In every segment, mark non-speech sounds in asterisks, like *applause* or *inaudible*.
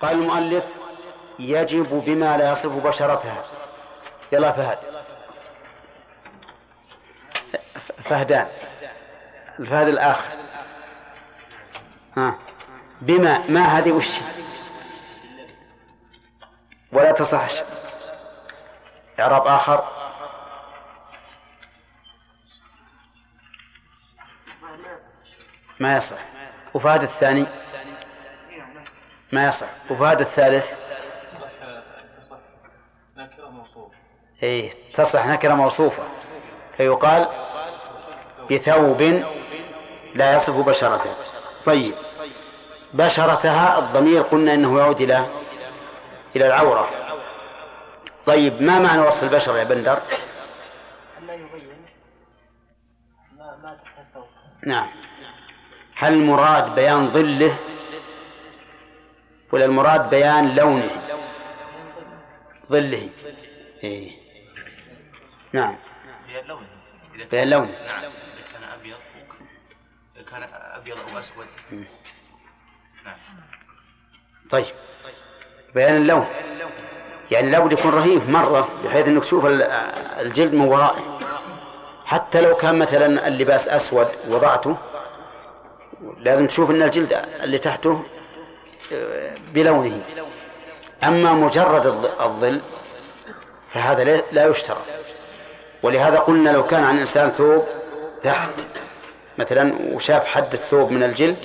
قال المؤلف يجب بما لا يصف بشرتها. يلا فهد. فهدان. الفهد الآخر. ها. بما ما هذه وش؟ ولا تصح. إعراب آخر. ما يصح. وفهد الثاني. ما يصح. وفهد الثالث؟ اي تصح نكرة موصوفة. فيقال بثوب لا يصف بشرته. طيب. بشرتها الضمير قلنا إنه يعود إلى إلى العورة. طيب ما معنى وصف البشر يا بندر؟ نعم. هل المراد بيان ظله ولا المراد بيان لونه ظله. إيه. نعم. بيان لونه. بيان لونه نعم إذا كان أبيض كان أبيض أو أسود نعم طيب. بيان اللون. يعني لابد يكون رهيف مرة بحيث إنك تشوف ال- الجلد من ورائه. حتى لو كان مثلا اللباس أسود وضعته لازم تشوف إن الجلد اللي تحته بلونه. أما مجرد الظ- الظل فهذا لا- يشترى. ولهذا قلنا لو كان عن الانسان ثوب تحت مثلا وشاف حد الثوب من الجلد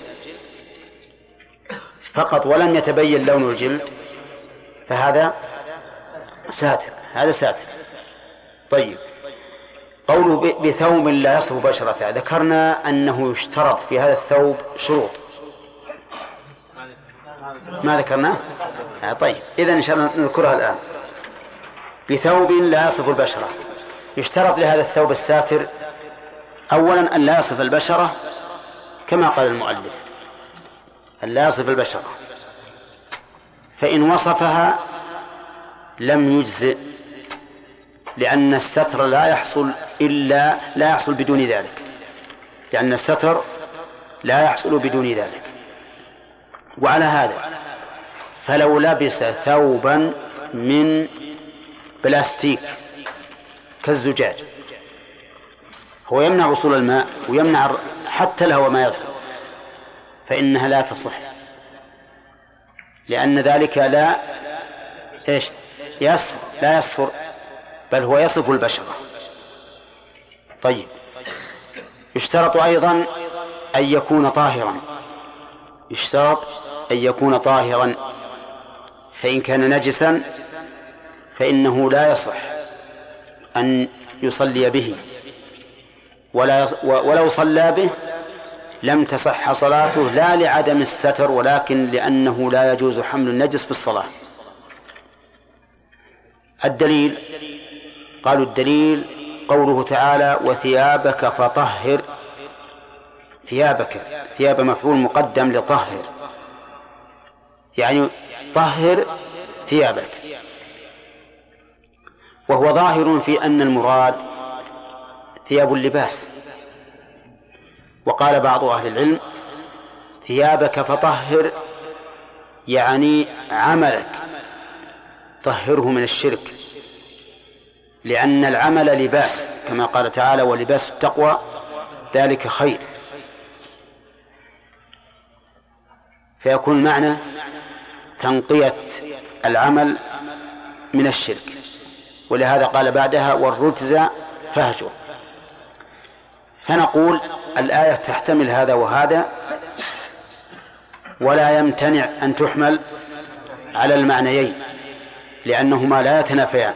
فقط ولم يتبين لون الجلد فهذا ساتر هذا ساتر. طيب. قوله بثوب لا يصف بشرته ذكرنا أنه يشترط في هذا الثوب شروط. ما ذكرناه؟ آه طيب. إذا إن شاء الله نذكرها الآن. بثوب لا يصف البشرة. يشترط لهذا الثوب الساتر أولا أن لا يصف البشرة كما قال المؤلف أن لا يصف البشرة. فإن وصفها لم يجزئ لأن الستر لا يحصل إلا لا يحصل بدون ذلك. لأن الستر لا يحصل بدون ذلك. وعلى هذا فلو لبس ثوبا من بلاستيك كالزجاج هو يمنع وصول الماء ويمنع حتى الهواء ما يدخل فإنها لا تصح. لأن ذلك لا إيش؟ يصف لا يصفر بل هو يصف البشرة طيب. يشترط أيضا أن يكون طاهرا. يشترط أن يكون طاهرا. فإن كان نجسا فإنه لا يصح أن يصلي به. ولا ولو صلى به لم تصح صلاته لا لعدم الستر ولكن لأنه لا يجوز حمل النجس بالصلاة. الدليل قالوا الدليل قوله تعالى وثيابك فطهر. ثيابك ثياب مفعول مقدم لطهر. يعني طهر ثيابك. وهو ظاهر في أن المراد ثياب اللباس. وقال بعض أهل العلم ثيابك فطهر يعني عملك طهره من الشرك لأن العمل لباس كما قال تعالى ولباس التقوى ذلك خير فيكون المعنى تنقية العمل من الشرك. ولهذا قال بعدها والرجز فهجر. فنقول الآية تحتمل هذا وهذا ولا يمتنع أن تحمل على المعنيين لأنهما لا يتنافيان.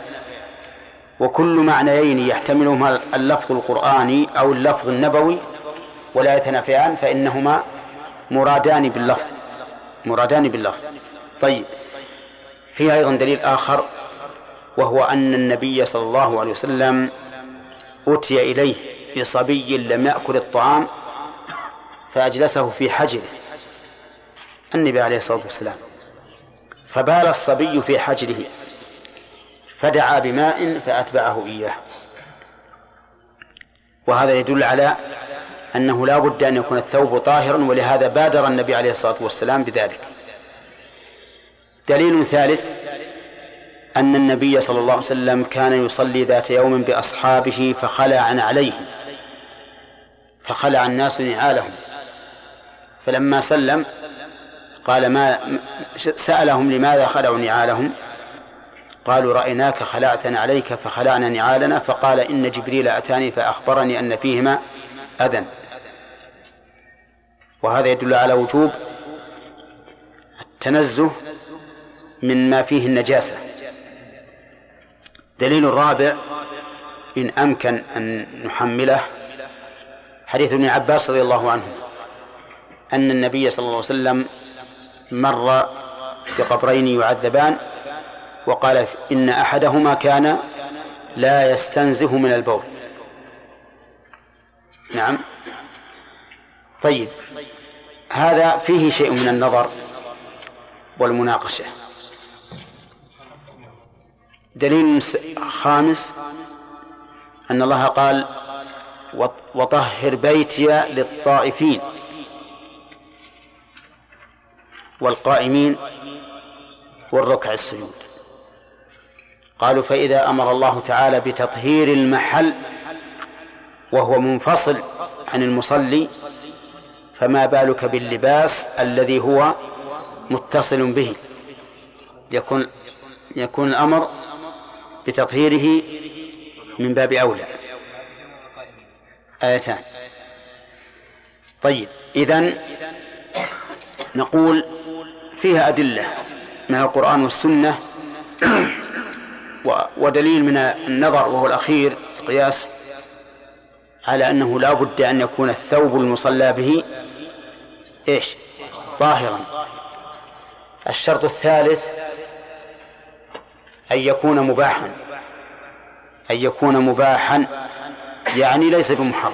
وكل معنيين يحتملهما اللفظ القرآني أو اللفظ النبوي ولا يتنافيان فإنهما مرادان باللفظ مرادان باللفظ. طيب. في أيضا دليل آخر وهو أن النبي صلى الله عليه وسلم أتي إليه بصبي لم يأكل الطعام فأجلسه في حجره النبي عليه الصلاة والسلام. فبال الصبي في حجره فدعا بماء فأتبعه إياه. وهذا يدل على أنه لا بد أن يكون الثوب طاهرا ولهذا بادر النبي عليه الصلاة والسلام بذلك. دليل ثالث أن النبي صلى الله عليه وسلم كان يصلي ذات يوم بأصحابه فخلع عليهم فخلع الناس نعالهم. فلما سلم قال ما سألهم لماذا خلعوا نعالهم؟ قالوا رأيناك خلعت عليك فخلعنا نعالنا فقال إن جبريل أتاني فأخبرني أن فيهما أذى وهذا يدل على وجوب التنزه من ما فيه النجاسة. دليل الرابع إن أمكن أن نحمله حديث ابن عباس رضي الله عنه أن النبي صلى الله عليه وسلم مر بقبرين يعذبان وقال إن أحدهما كان لا يستنزه من البول. نعم. طيب. هذا فيه شيء من النظر والمناقشة. دليل خامس أن الله قال وطهر بيتي للطائفين والقائمين والركع السجود. قالوا فإذا أمر الله تعالى بتطهير المحل وهو منفصل عن المصلي فما بالك باللباس الذي هو متصل به؟ يكون يكون الأمر بتطهيره من باب أولى. آيتان. طيب إذن نقول فيها أدلة من القرآن والسنة ودليل من النظر وهو الأخير قياس على أنه لا بد أن يكون الثوب المصلى به إيش؟ طاهرا. الشرط الثالث أن يكون مباحا. أن يكون مباحا. يعني ليس بمحرم.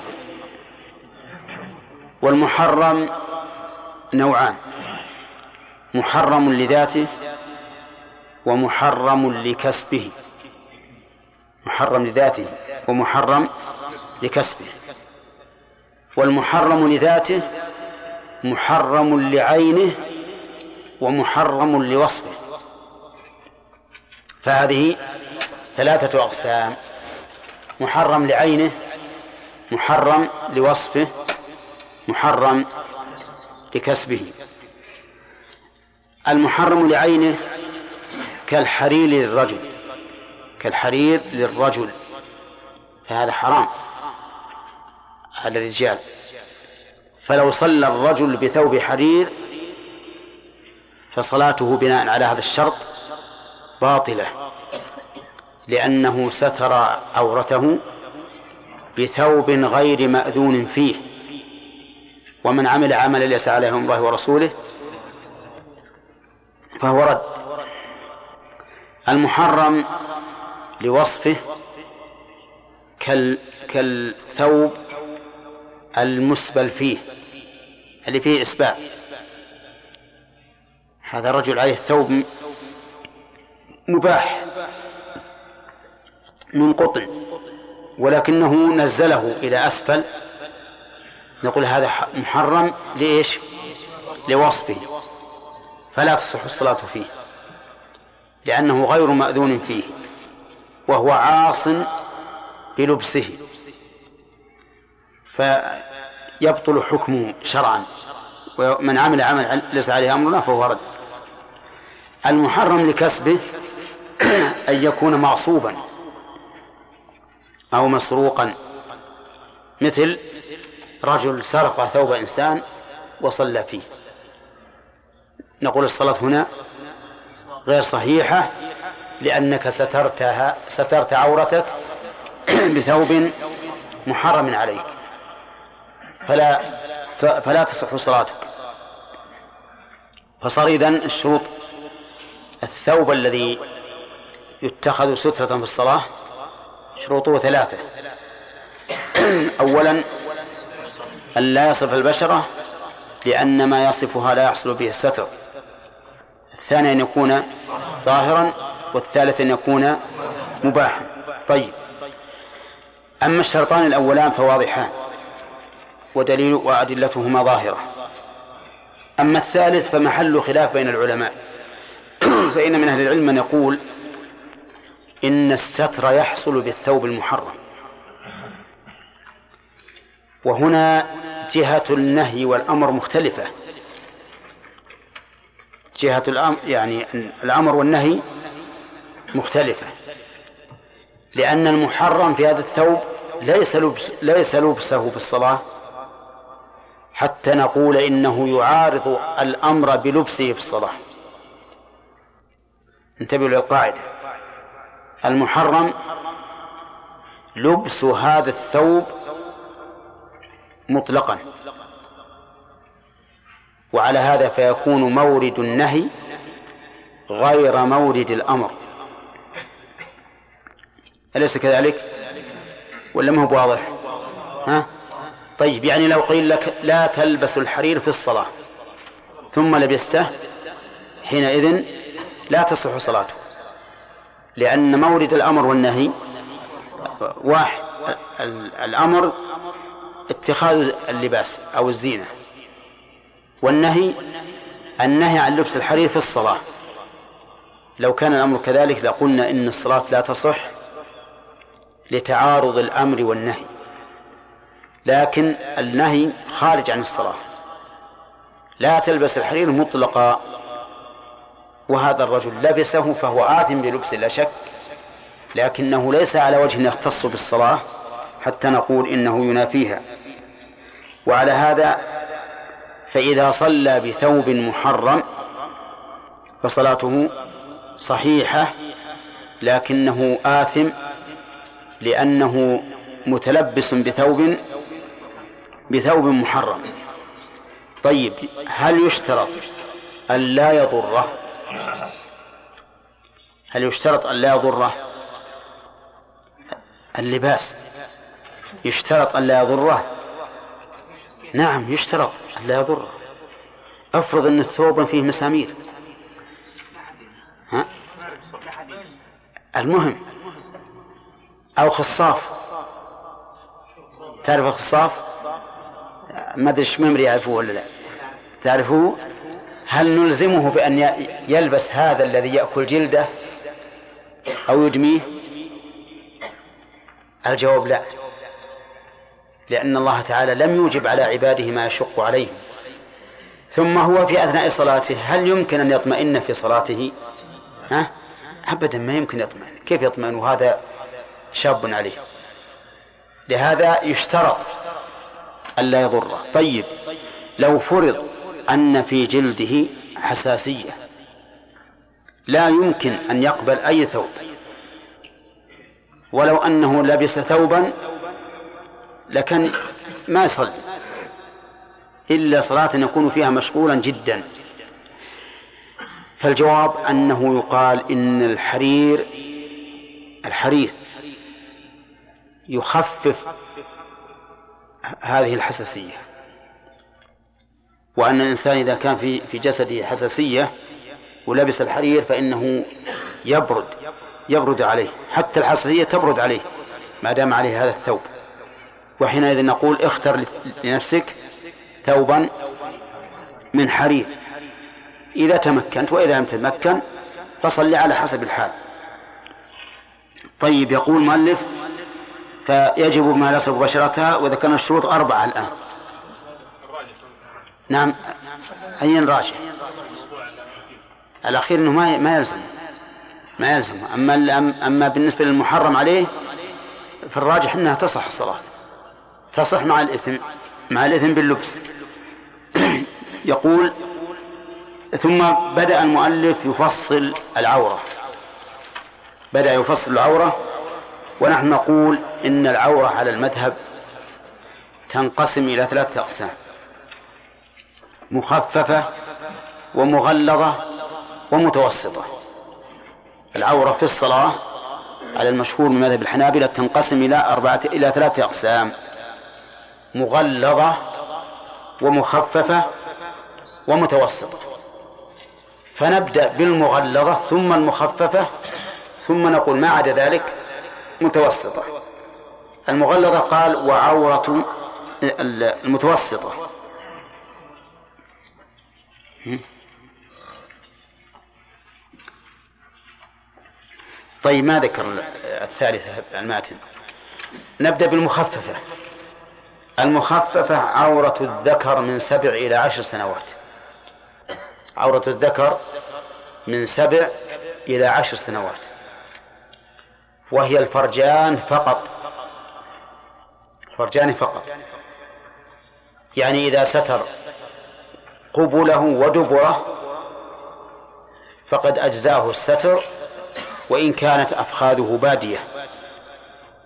والمحرم نوعان. محرم لذاته ومحرم لكسبه. محرم لذاته ومحرم لكسبه. والمحرم لذاته محرم لعينه ومحرم لوصفه. فهذه ثلاثة أقسام. محرم لعينه محرم لوصفه محرم لكسبه. المحرم لعينه كالحرير للرجل كالحرير للرجل. فهذا حرام على الرجال. فلو صلى الرجل بثوب حرير فصلاته بناء على هذا الشرط باطلة لأنه ستر عورته بثوب غير مأذون فيه. ومن عمل عملا ليس عليه الله ورسوله فهو رد. المحرم لوصفه كال كالثوب المسبل فيه اللي فيه إسبال هذا رجل عليه ثوب مباح من قطن ولكنه نزله إلى أسفل. نقول هذا محرم لإيش؟ لوصفه. فلا تصح الصلاة فيه لأنه غير مأذون فيه وهو عاص بلبسه. فيبطل حكمه شرعا ومن عمل عمل ليس عليه أمرنا فهو رد. المحرم لكسبه *clears throat* أن يكون معصوبا أو مسروقا. مثل رجل سرق ثوب إنسان وصلى فيه. نقول الصلاة هنا غير صحيحة لأنك سترتها سترت عورتك *clears throat* بثوب محرم عليك. فلا فلا تصح صلاتك. فصار إذن الشروط الثوب الذي يتخذ سترة في الصلاة شروطه ثلاثة. *clears throat* أولا أن لا يصف البشرة لأن ما يصفها لا يحصل به الستر. الثاني أن يكون ظاهرا والثالث أن يكون مباحا. طيب. أما الشرطان الأولان فواضحان ودليل وأدلتهما ظاهرة. أما الثالث فمحل خلاف بين العلماء. *clears throat* فإن من أهل العلم من يقول إن الستر يحصل بالثوب المحرم. وهنا جهة النهي والأمر مختلفة. جهة الأمر يعني الأمر والنهي مختلفة. لأن المحرم في هذا الثوب ليس لبس ليس لبسه في الصلاة. حتى نقول إنه يعارض الأمر بلبسه في الصلاة. انتبهوا للقاعدة. المحرم لبس هذا الثوب مطلقا وعلى هذا فيكون مورد النهي غير مورد الأمر أليس كذلك؟ ولا ما هو واضح؟ ها؟ طيب يعني لو قيل لك لا تلبس الحرير في الصلاة ثم لبسته حينئذ لا تصح صلاته لأن مورد الأمر والنهي واحد. الأمر اتخاذ اللباس أو الزينة والنهي النهي عن لبس الحرير في الصلاة. لو كان الأمر كذلك لقلنا إن الصلاة لا تصح لتعارض الأمر والنهي. لكن النهي خارج عن الصلاة. لا تلبس الحرير مطلقا. وهذا الرجل لبسه فهو آثم بلبسه لا شك لكنه ليس على وجه يختص بالصلاة حتى نقول إنه ينافيها. وعلى هذا فإذا صلى بثوب محرم فصلاته صحيحة لكنه آثم لأنه متلبس بثوب بثوب محرم. طيب هل يشترط أن لا يضره؟ هل يشترط أن لا يضره اللباس؟ يشترط أن لا يضره نعم يشترط أن لا يضره افرض أن الثوب فيه مسامير. ها؟ المهم أو خصاف. تعرف الخصاف؟ ما أدري إيش ممري يعرفوه ولا لا. تعرفوه؟ هل نلزمه بأن يلبس هذا الذي يأكل جلده أو يدميه؟ الجواب لا. لأن الله تعالى لم يوجب على عباده ما يشق عليهم ثم هو في أثناء صلاته هل يمكن أن يطمئن في صلاته؟ ها؟ أبدا ما يمكن يطمئن. كيف يطمئن؟ وهذا شاب عليه. لهذا يشترط ألا يضره. طيب لو فرض أن في جلده حساسية. لا يمكن أن يقبل أي ثوب. ولو أنه لبس ثوبا لكن ما يصلي. إلا صلاة يكون فيها مشغولا جدا. فالجواب أنه يقال إن الحرير الحرير يخفف هذه الحساسية. وأن الإنسان إذا كان في في جسده حساسية ولبس الحرير فإنه يبرد يبرد عليه حتى الحساسية تبرد عليه ما دام عليه هذا الثوب. وحينئذ نقول اختر لنفسك ثوبا من حرير. إذا تمكنت وإذا لم تتمكن فصل على حسب الحال. طيب يقول مؤلف فيجب ما يصل بشرتها وذكرنا الشروط أربعة الآن. نعم. أي راجع. الأخير أنه ما ما يلزم. ما يلزم. أما أما بالنسبة للمحرم عليه فالراجح أنها تصح الصلاة. تصح مع الإثم. مع الإثم باللبس. *clears throat* يقول ثم بدأ المؤلف يفصل العورة. بدأ يفصل العورة. ونحن نقول إن العورة على المذهب تنقسم إلى ثلاثة أقسام. مخففة ومغلظة ومتوسطة. العورة في الصلاة على المشهور من مذهب الحنابلة تنقسم إلى أربعة إلى ثلاثة أقسام. مغلظة ومخففة ومتوسطة. فنبدأ بالمغلظة ثم المخففة ثم نقول ما عدا ذلك؟ متوسطة. المغلظة قال وعورة المتوسطة. طيب ما ذكر الثالثة الماتن؟ نبدأ بالمخففة. المخففة عورة الذكر من سبع إلى عشر سنوات. عورة الذكر من سبع إلى عشر سنوات. وهي الفرجان فقط. الفرجان فقط. يعني إذا ستر قبله ودبره فقد أجزاه الستر وإن كانت أفخاذه بادية.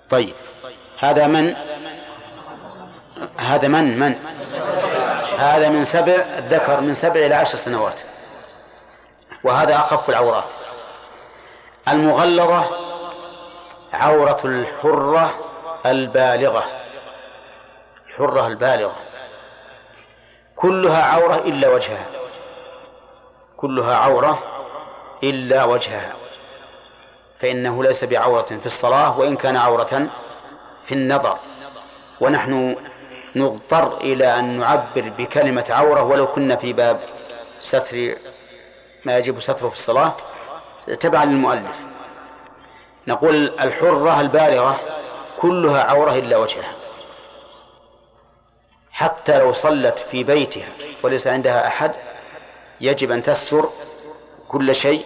طيب هذا من؟ هذا من؟ من؟ هذا من سبع الذكر من سبع إلى عشر سنوات. وهذا أخف العورات. المغلظة عورة الحرة البالغة. الحرة البالغة. كلها عورة إلا وجهها. كلها عورة إلا وجهها. فإنه ليس بعورة في الصلاة وإن كان عورة في النظر. ونحن نضطر إلى أن نعبر بكلمة عورة ولو كنا في باب ستر ما يجب ستره في الصلاة تبعا للمؤلف. نقول الحرة البالغة كلها عورة إلا وجهها. حتى لو صلت في بيتها وليس عندها أحد يجب أن تستر كل شيء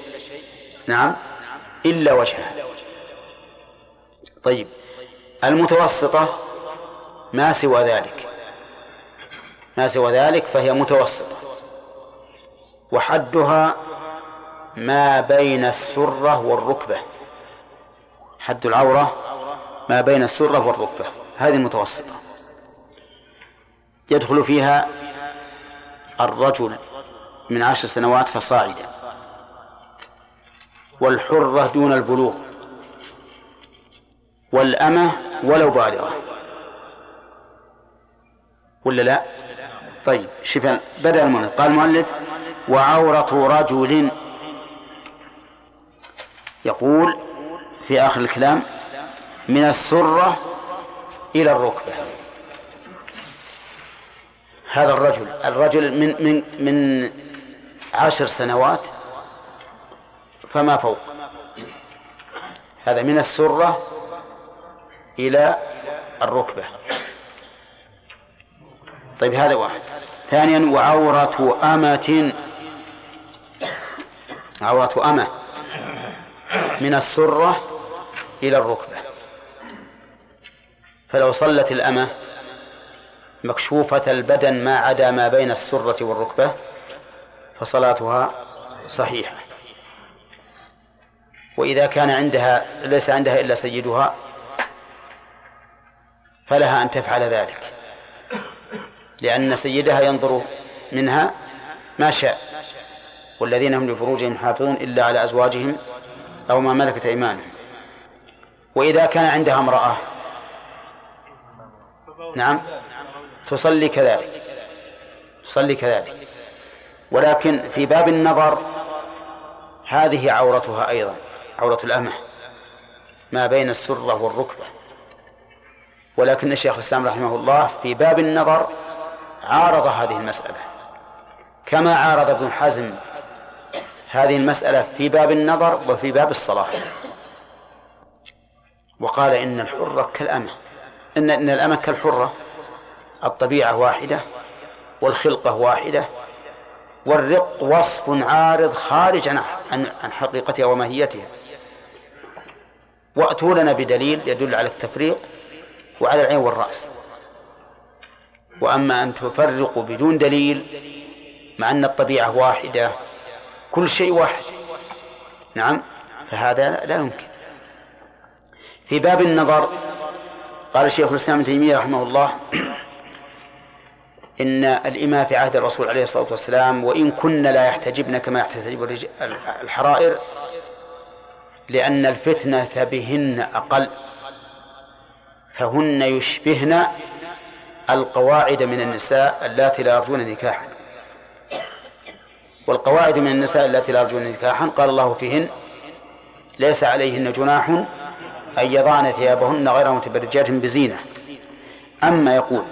نعم إلا وجهها. طيب المتوسطة ما سوى ذلك؟ ما سوى ذلك فهي متوسطة. وحدها ما بين السرة والركبة. حد العورة ما بين السرة والركبة. هذه المتوسطة يدخل فيها الرجل من عشر سنوات فصاعدا. والحرة دون البلوغ. والأمة ولو بالغة. ولا لا؟ طيب شوف بدأ المؤلف. قال المؤلف وعورة رجل. يقول في آخر الكلام من السرة إلى الركبة. هذا الرجل الرجل من من من عشر سنوات فما فوق. هذا من السرة إلى الركبة. طيب هذا واحد. ثانيا وعورة أمة. عورة أمة من السرة إلى الركبة. فلو صلت الأمة مكشوفة البدن ما عدا ما بين السرة والركبة فصلاتها صحيحة. وإذا كان عندها ليس عندها إلا سيدها فلها أن تفعل ذلك. لأن سيدها ينظر منها ما شاء والذين هم لفروجهم حافظون إلا على أزواجهم أو ما ملكت أيمانهم. وإذا كان عندها امرأة نعم. تصلي كذلك. تصلي كذلك. ولكن في باب النظر هذه عورتها أيضا عورة الأمة ما بين السرة والركبة. ولكن الشيخ الإسلام رحمه الله في باب النظر عارض هذه المسألة. كما عارض ابن حزم هذه المسألة في باب النظر وفي باب الصلاة. وقال إن الحرة كالأمة إن إن الأمة كالحرة. الطبيعة واحدة والخلقة واحدة والرق وصف عارض خارج عن عن حقيقتها وماهيتها. وأتوا لنا بدليل يدل على التفريق وعلى العين والرأس. وأما أن تفرقوا بدون دليل مع أن الطبيعة واحدة كل شيء واحد. نعم فهذا لا يمكن. في باب النظر قال الشيخ الإسلام ابن تيمية رحمه الله إن الإماء في عهد الرسول عليه الصلاة والسلام وإن كن لا يحتجبن كما يحتجب الحرائر لأن الفتنة بهن أقل فهن يشبهن القواعد من النساء اللاتي لا يرجون نكاحا. والقواعد من النساء اللاتي لا يرجون نكاحا قال الله فيهن ليس عليهن جناح أن يضعن ثيابهن غير متبرجات بزينة. أما يقول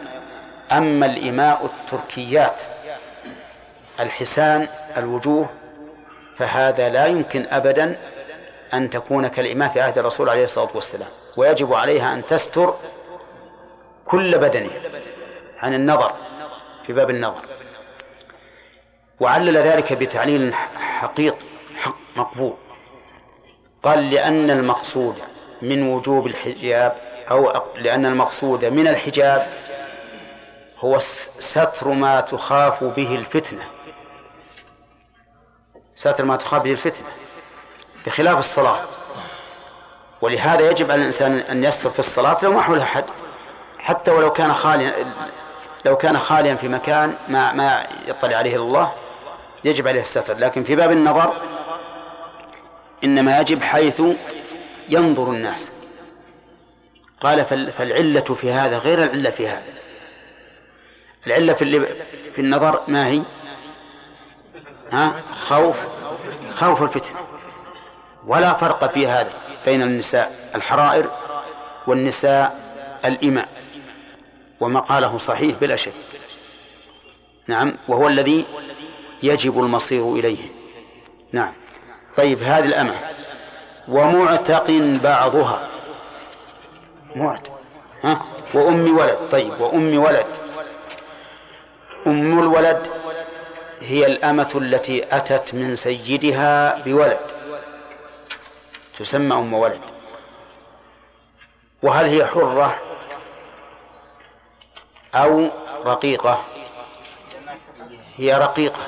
أما الإماء التركيات الحسان الوجوه فهذا لا يمكن أبدا أن تكون كالإماء في عهد الرسول عليه الصلاة والسلام ويجب عليها أن تستر كل بدنه عن النظر في باب النظر. وعلل ذلك بتعليل حقيقي حق مقبول. قال لأن المقصود من وجوب الحجاب أو لأن المقصود من الحجاب هو ستر ما تخاف به الفتنة. ستر ما تخاف به الفتنة بخلاف الصلاة. ولهذا يجب على الإنسان أن يستر في الصلاة لو ما حولها أحد. حتى ولو كان خاليا لو كان خاليا في مكان ما ما يطلع عليه الله يجب عليه الستر. لكن في باب النظر إنما يجب حيث ينظر الناس. قال فالعلة في هذا غير العلة في هذا. العلة في, في النظر ما هي؟ ها؟ خوف. خوف الفتنة ولا فرق في هذا بين النساء الحرائر والنساء الإماء وما قاله صحيح بلا شك. نعم وهو الذي يجب المصير إليه. نعم. طيب هذه الأمة. ومعتق بعضها. معتق ها؟ وأم ولد. طيب وأم ولد. أم الولد هي الأمة التي أتت من سيدها بولد. تسمى أم ولد. وهل هي حرة أو رقيقة؟ هي رقيقة.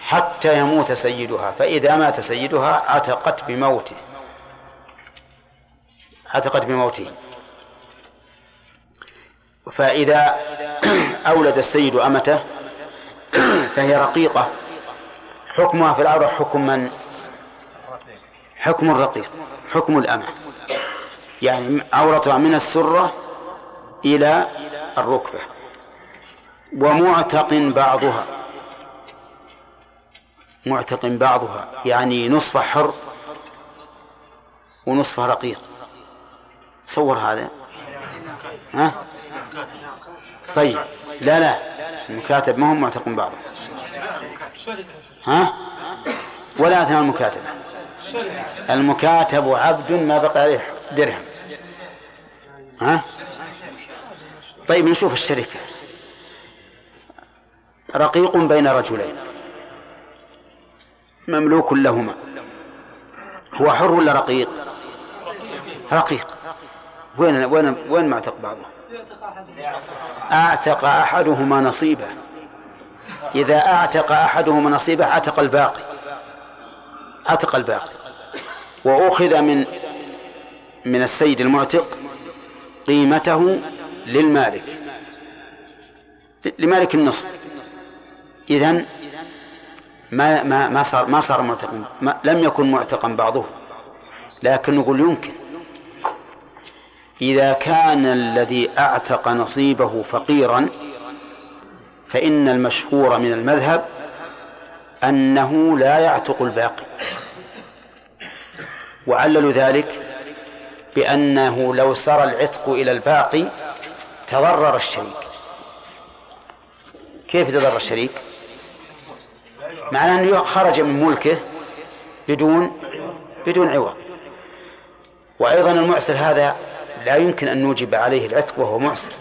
حتى يموت سيدها. فإذا مات سيدها عتقت بموته. عتقت بموته. فإذا أولد السيد أمته فهي رقيقة. حكمها في الأرض حكم من؟ حكم الرقيق حكم الأمة. يعني عورتها من السرة إلى الركبة. ومعتق بعضها. معتق بعضها. يعني نصف حر ونصف رقيق. تصور هذا؟ ها؟ طيب. لا لا. المكاتب ما هو معتق بعضه ها؟ ولا أثناء المكاتبة. المكاتب عبد ما بقى عليه درهم. ها؟ طيب نشوف الشركة. رقيق بين رجلين. مملوك لهما. هو حر ولا رقيق؟ رقيق. وين وين وين معتق بعضه؟ أعتق أحدهما نصيبه. إذا أعتق أحدهما نصيبه أعتق الباقي. أعتق الباقي. وأخذ من من السيد المعتق قيمته للمالك. لمالك النصف إذن ما ما ما صار ما صار معتقا لم يكن معتقا بعضه. لكن نقول يمكن. إذا كان الذي أعتق نصيبه فقيرا فإن المشهور من المذهب أنه لا يعتق الباقي. وعللوا ذلك بأنه لو سرى العتق إلى الباقي تضرر الشريك. كيف يتضرر الشريك؟ معناه أنه خرج من ملكه بدون بدون عوض. وأيضا المعسر هذا لا يمكن أن نوجب عليه العتق وهو معسر.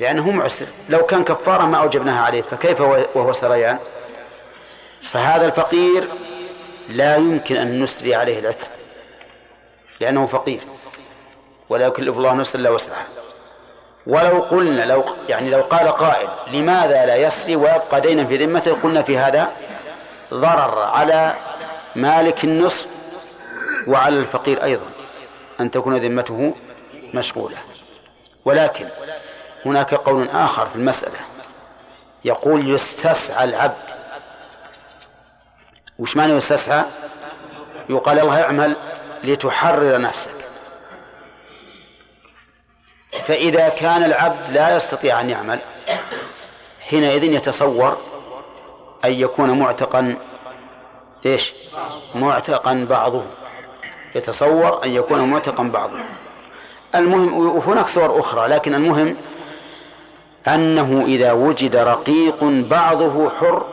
لأنه معسر. لو كان كفارة ما أوجبناها عليه فكيف وهو سريان؟ فهذا الفقير لا يمكن أن نسري عليه العتق لأنه فقير. ولا يكلف الله نفسا الا وسعها ولو قلنا لو يعني لو قال قائل لماذا لا يسري؟ ويبقى دينا في ذمته قلنا في هذا ضرر على مالك النصف وعلى الفقير أيضا. أن تكون ذمته مشغولة. ولكن هناك قول آخر في المسألة. يقول يستسعى العبد. وش معنى يستسعى؟ يقال الله اعمل لتحرر نفسك. فإذا كان العبد لا يستطيع أن يعمل حينئذ يتصور أن يكون معتقا إيش؟ معتقا بعضه. يتصور أن يكون معتقا بعضه. المهم وهناك صور أخرى لكن المهم أنه إذا وجد رقيق بعضه حر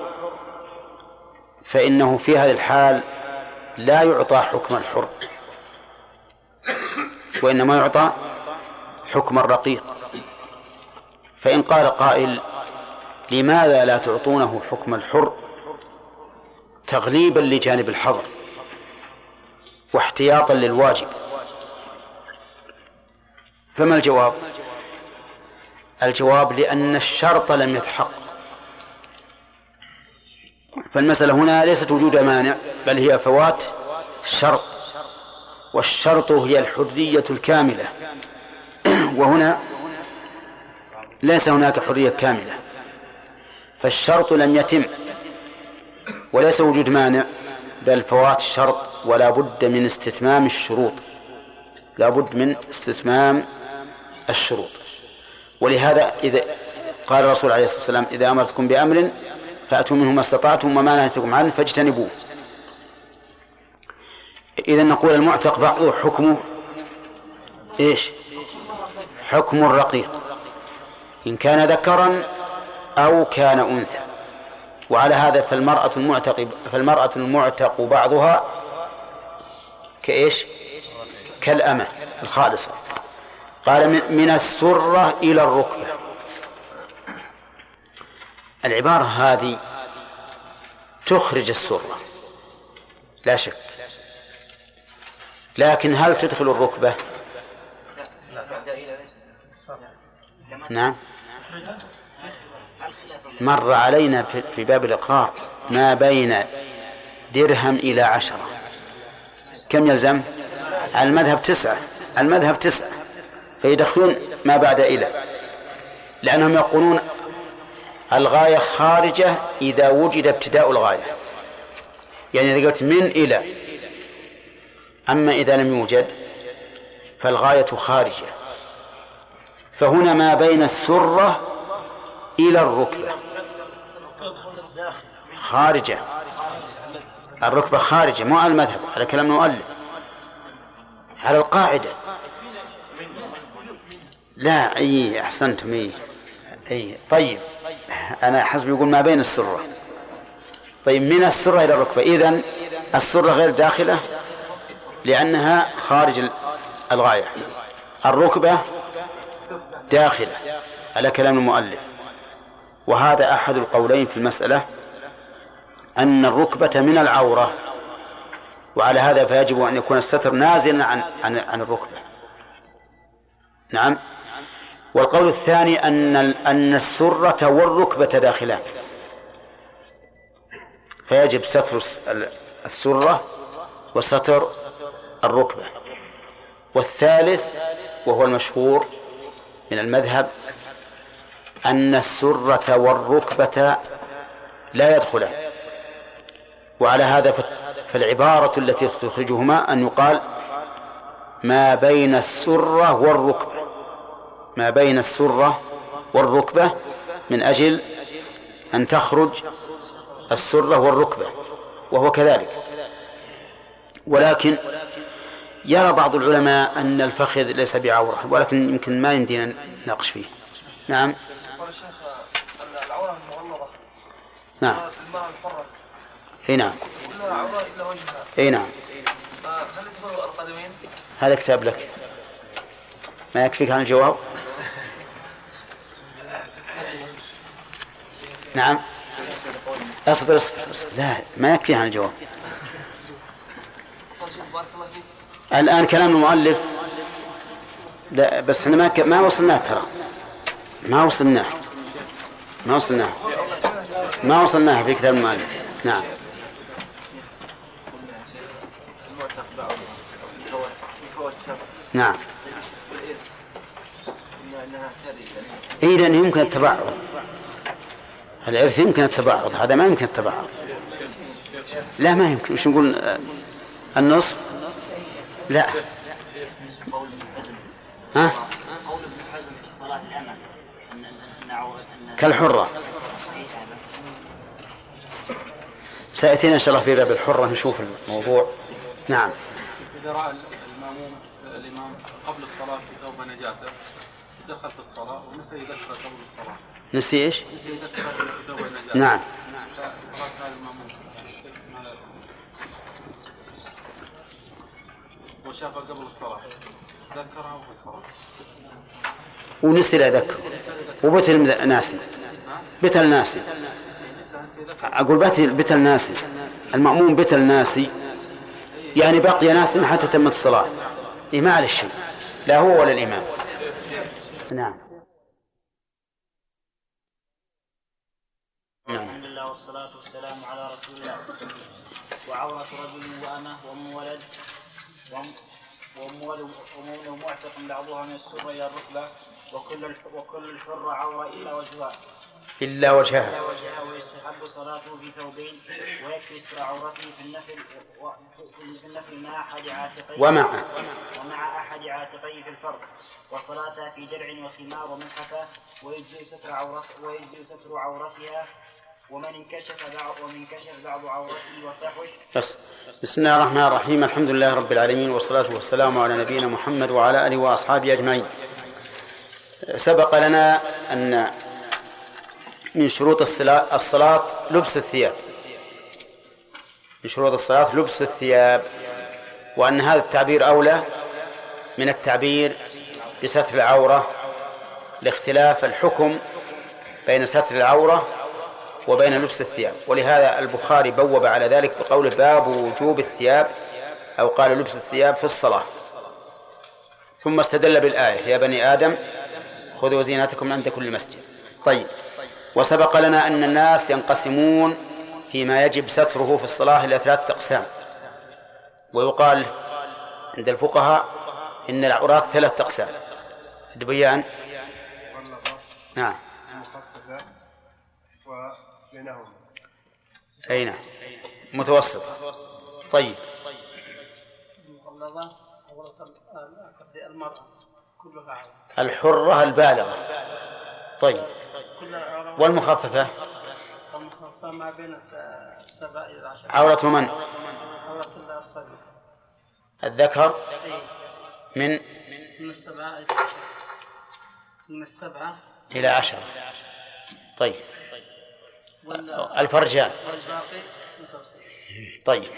فإنه في هذه الحال لا يعطى حكم الحر وإنما يعطى حكم الرقيق. فإن قال قائل لماذا لا تعطونه حكم الحر تغليبا لجانب الحظر؟ واحتياطا للواجب. فما الجواب؟ الجواب لأن الشرط لم يتحقق. فالمسألة هنا ليست وجود مانع بل هي فوات شرط والشرط هي الحرية الكاملة. وهنا ليس هناك حرية كاملة. فالشرط لم يتم وليس وجود مانع. بل فوات الشرط ولا بد من استتمام الشروط. لا بد من استتمام الشروط. ولهذا إذا قال الرسول عليه الصلاة والسلام إذا أمرتكم بأمر فأتوا منه ما استطعتم وما نهيتكم عنه فاجتنبوه. إذا نقول المعتق بعضه حكمه إيش؟ حكم الرقيق. إن كان ذكرا أو كان أنثى. وعلى هذا فالمرأة المعتق فالمرأة المعتق بعضها كإيش كالأمة الخالصة قال من السرة إلى الركبة العبارة هذه تخرج السرة لا شك لكن هل تدخل الركبة نعم مر علينا في باب الإقرار ما بين درهم إلى عشرة. كم يلزم؟ المذهب تسعة. المذهب تسعة. فيدخلون ما بعد إلى. لأنهم يقولون الغاية خارجة إذا وجد ابتداء الغاية. يعني إذا قلت من إلى. أما إذا لم يوجد فالغاية خارجة. فهنا ما بين السرة إلى الركبة. خارجة. الركبة خارجة مو على المذهب على كلام المؤلف. على القاعدة. لا أي أحسنتم أي أي. طيب أنا حسب يقول ما بين السرة. طيب من السرة إلى الركبة. إذن السرة غير داخلة لأنها خارج الغاية. الركبة داخلة على كلام المؤلف. وهذا أحد القولين في المسألة. أن الركبة من العورة وعلى هذا فيجب أن يكون الستر نازلا عن عن عن الركبة. نعم. والقول الثاني أن أن السرة والركبة داخلان. فيجب ستر السرة وستر الركبة. والثالث وهو المشهور من المذهب أن السرة والركبة لا يدخلان. وعلى هذا فالعبارة التي تخرجهما أن يقال ما بين السرة والركبة. ما بين السرة والركبة من أجل أن تخرج السرة والركبة وهو كذلك. ولكن يرى بعض العلماء أن الفخذ ليس بعورة ولكن يمكن ما يمدينا نناقش فيه. نعم. نعم. إي نعم. إي نعم. هذا كتاب لك. ما يكفيك عن الجواب؟ نعم. اصبر اصبر, أصبر. لا ما يكفي عن الجواب. الآن كلام المؤلف. لا بس إحنا ما ما وصلناه ترى. ما وصلناه ما وصلناه ما وصلناه في كتاب المؤلف. نعم. نعم. إذا يمكن التبعض الإرث يمكن التبعض هذا ما يمكن التبعض لا ما يمكن. وش نقول النصف لا. ها؟ قول ابن حزم في الصلاة الأمل كالحرة. سيأتينا إن شاء الله في باب الحرة نشوف الموضوع. نعم. رأى المأموم الإمام قبل الصلاة في ثوب نجاسة دخل في الصلاة ونسي يذكر قبل الصلاة. نسي إيش؟ نسي يذكر في ثوب نجاسة نعم. صلاة هذا المأموم. وشافها قبل الصلاة. ذكرها في الصلاة. ونسي لا يذكر وبتل ناسي بتل ناسي أقول بتل بتل ناسي المأموم بتل ناسي. يعني بقي ناسي حتى تمت الصلاة. إيه ما عليه شيء لا هو ولا الإمام. نعم. الحمد لله والصلاة والسلام على رسول الله. وعورة رجل وأمة وأم ولد وأم ولد معتق بعضها من السرة إلى الركبة وكل وكل الحر عورة إلا وجهها. إلا وجهها ويستحب صلاته في ثوبين ويكفي ستر عورته في النفل في النفل مع أحد عاتقيه. ومع ومع أحد عاتقيه في الفرد وصلاتها في درع وخمار وملحفة ويجزي ستر عورت ويجزي ستر عورتها ومن انكشف بعض ومن انكشف بعض عورته وفحش. بس. بسم الله الرحمن الرحيم. الحمد لله رب العالمين والصلاة والسلام على نبينا محمد وعلى آله وأصحابه أجمعين. سبق لنا أن من شروط الصلاة, الصلاة لبس الثياب. من شروط الصلاة لبس الثياب. وأن هذا التعبير أولى من التعبير بستر العورة لاختلاف الحكم بين ستر العورة وبين لبس الثياب. ولهذا البخاري بوب على ذلك بقوله باب وجوب الثياب أو قال لبس الثياب في الصلاة. ثم استدل بالآية يا بني آدم خذوا زينتكم عند كل مسجد. طيب. وسبق لنا أن الناس ينقسمون فيما يجب ستره في الصلاة إلى ثلاثة أقسام. ويقال عند الفقهاء إن العورات ثلاثة أقسام. البيان نعم. أي نعم. متوسط. طيب. المرأة كلها الحرة البالغة. طيب. والمخففة. والمخففة ما بين السبع إلى العشر عورة من؟ عورة الصغير الذكر من؟ من السبعة إلى العشر من السبعة إلى عشرة. طيب. الفرجان. طيب.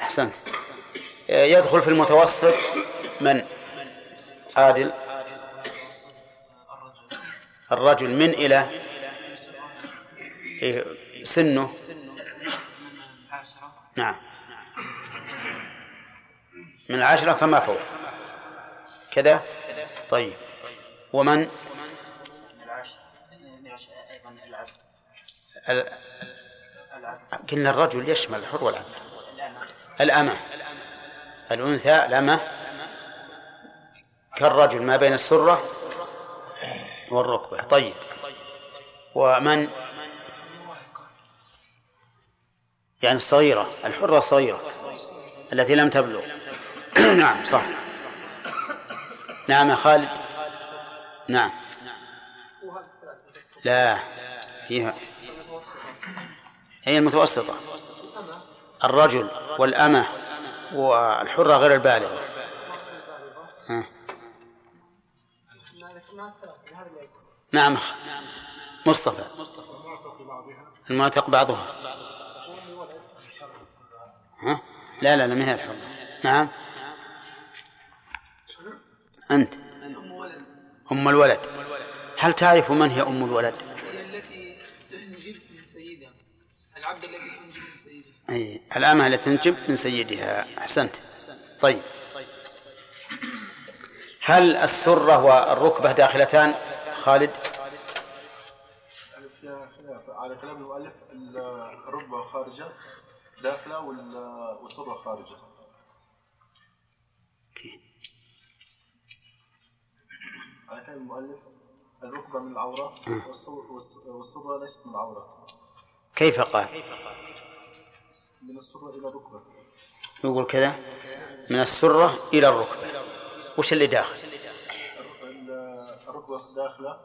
أحسنت. يدخل في المتوسط من؟ عادل. الرجل من إلى إيه، سنه. نعم. من العشرة فما فوق. كذا؟ طيب. ومن؟ قلنا الرجل يشمل الحر والعبد. الأمة. الأنثى الأمة. كالرجل ما بين السرة والركبة طيب. ومن؟ يعني الصغيرة الحرة الصغيرة التي لم تبلغ. *clears throat* نعم صح. نعم يا خالد. نعم. لا فيها. هي المتوسطة. الرجل والأمة والحرة غير البالغة. ها. نعم. مصطفى. المعتق بعضها. ها؟ لا لا لا ما هي الحرة نعم. أنت. أم الولد. هل تعرف من هي أم الولد؟ هي التي تنجب من سيدها العبد الذي تنجب من سيدها أي الأمة التي تنجب من سيدها؟ أحسنت. طيب. هل السرة والركبة داخلتان؟ خالد. على كلام المؤلف الركبة خارجة داخلة وال- والسرة خارجة. على كلام المؤلف الركبة من العورة والس- والسرة ليست من العورة. كيف قال؟ من السرة إلى الركبة. يقول كذا. من السرة إلى الركبة. وش اللي داخل؟ داخلة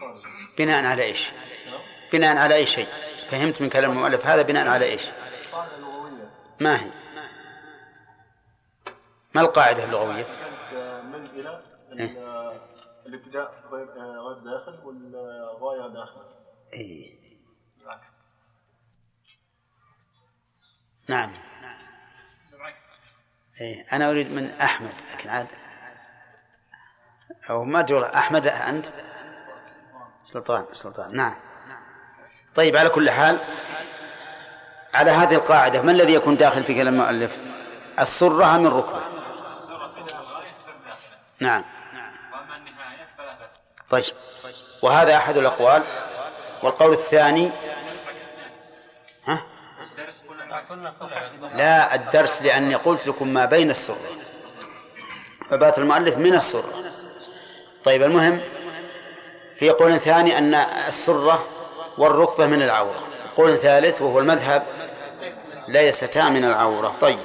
خارجة بناء على إيش؟ نعم. بناء على أي شيء؟ فهمت من كلام المؤلف هذا بناء على إيش؟ قاعدة لغوية ما هي؟ ما القاعدة اللغوية؟ من إلى ال- الابتداء غير غير داخل والغاية داخل. إيه. بالعكس. نعم. إيه. أنا أريد من أحمد لكن عاد أو ما جرى. أحمد أنت؟ سلطان سلطان. نعم. طيب على كل حال على هذه القاعدة ما الذي يكون داخل في كلام المؤلف؟ السرة من ركبة. نعم. طيب. وهذا أحد الأقوال. والقول الثاني ها؟ لا الدرس لأني قلت لكم ما بين السرة. فبات المؤلف من السرة. طيب المهم في قول ثاني أن السرة والركبة من العورة. قول ثالث وهو المذهب ليستا من العورة. طيب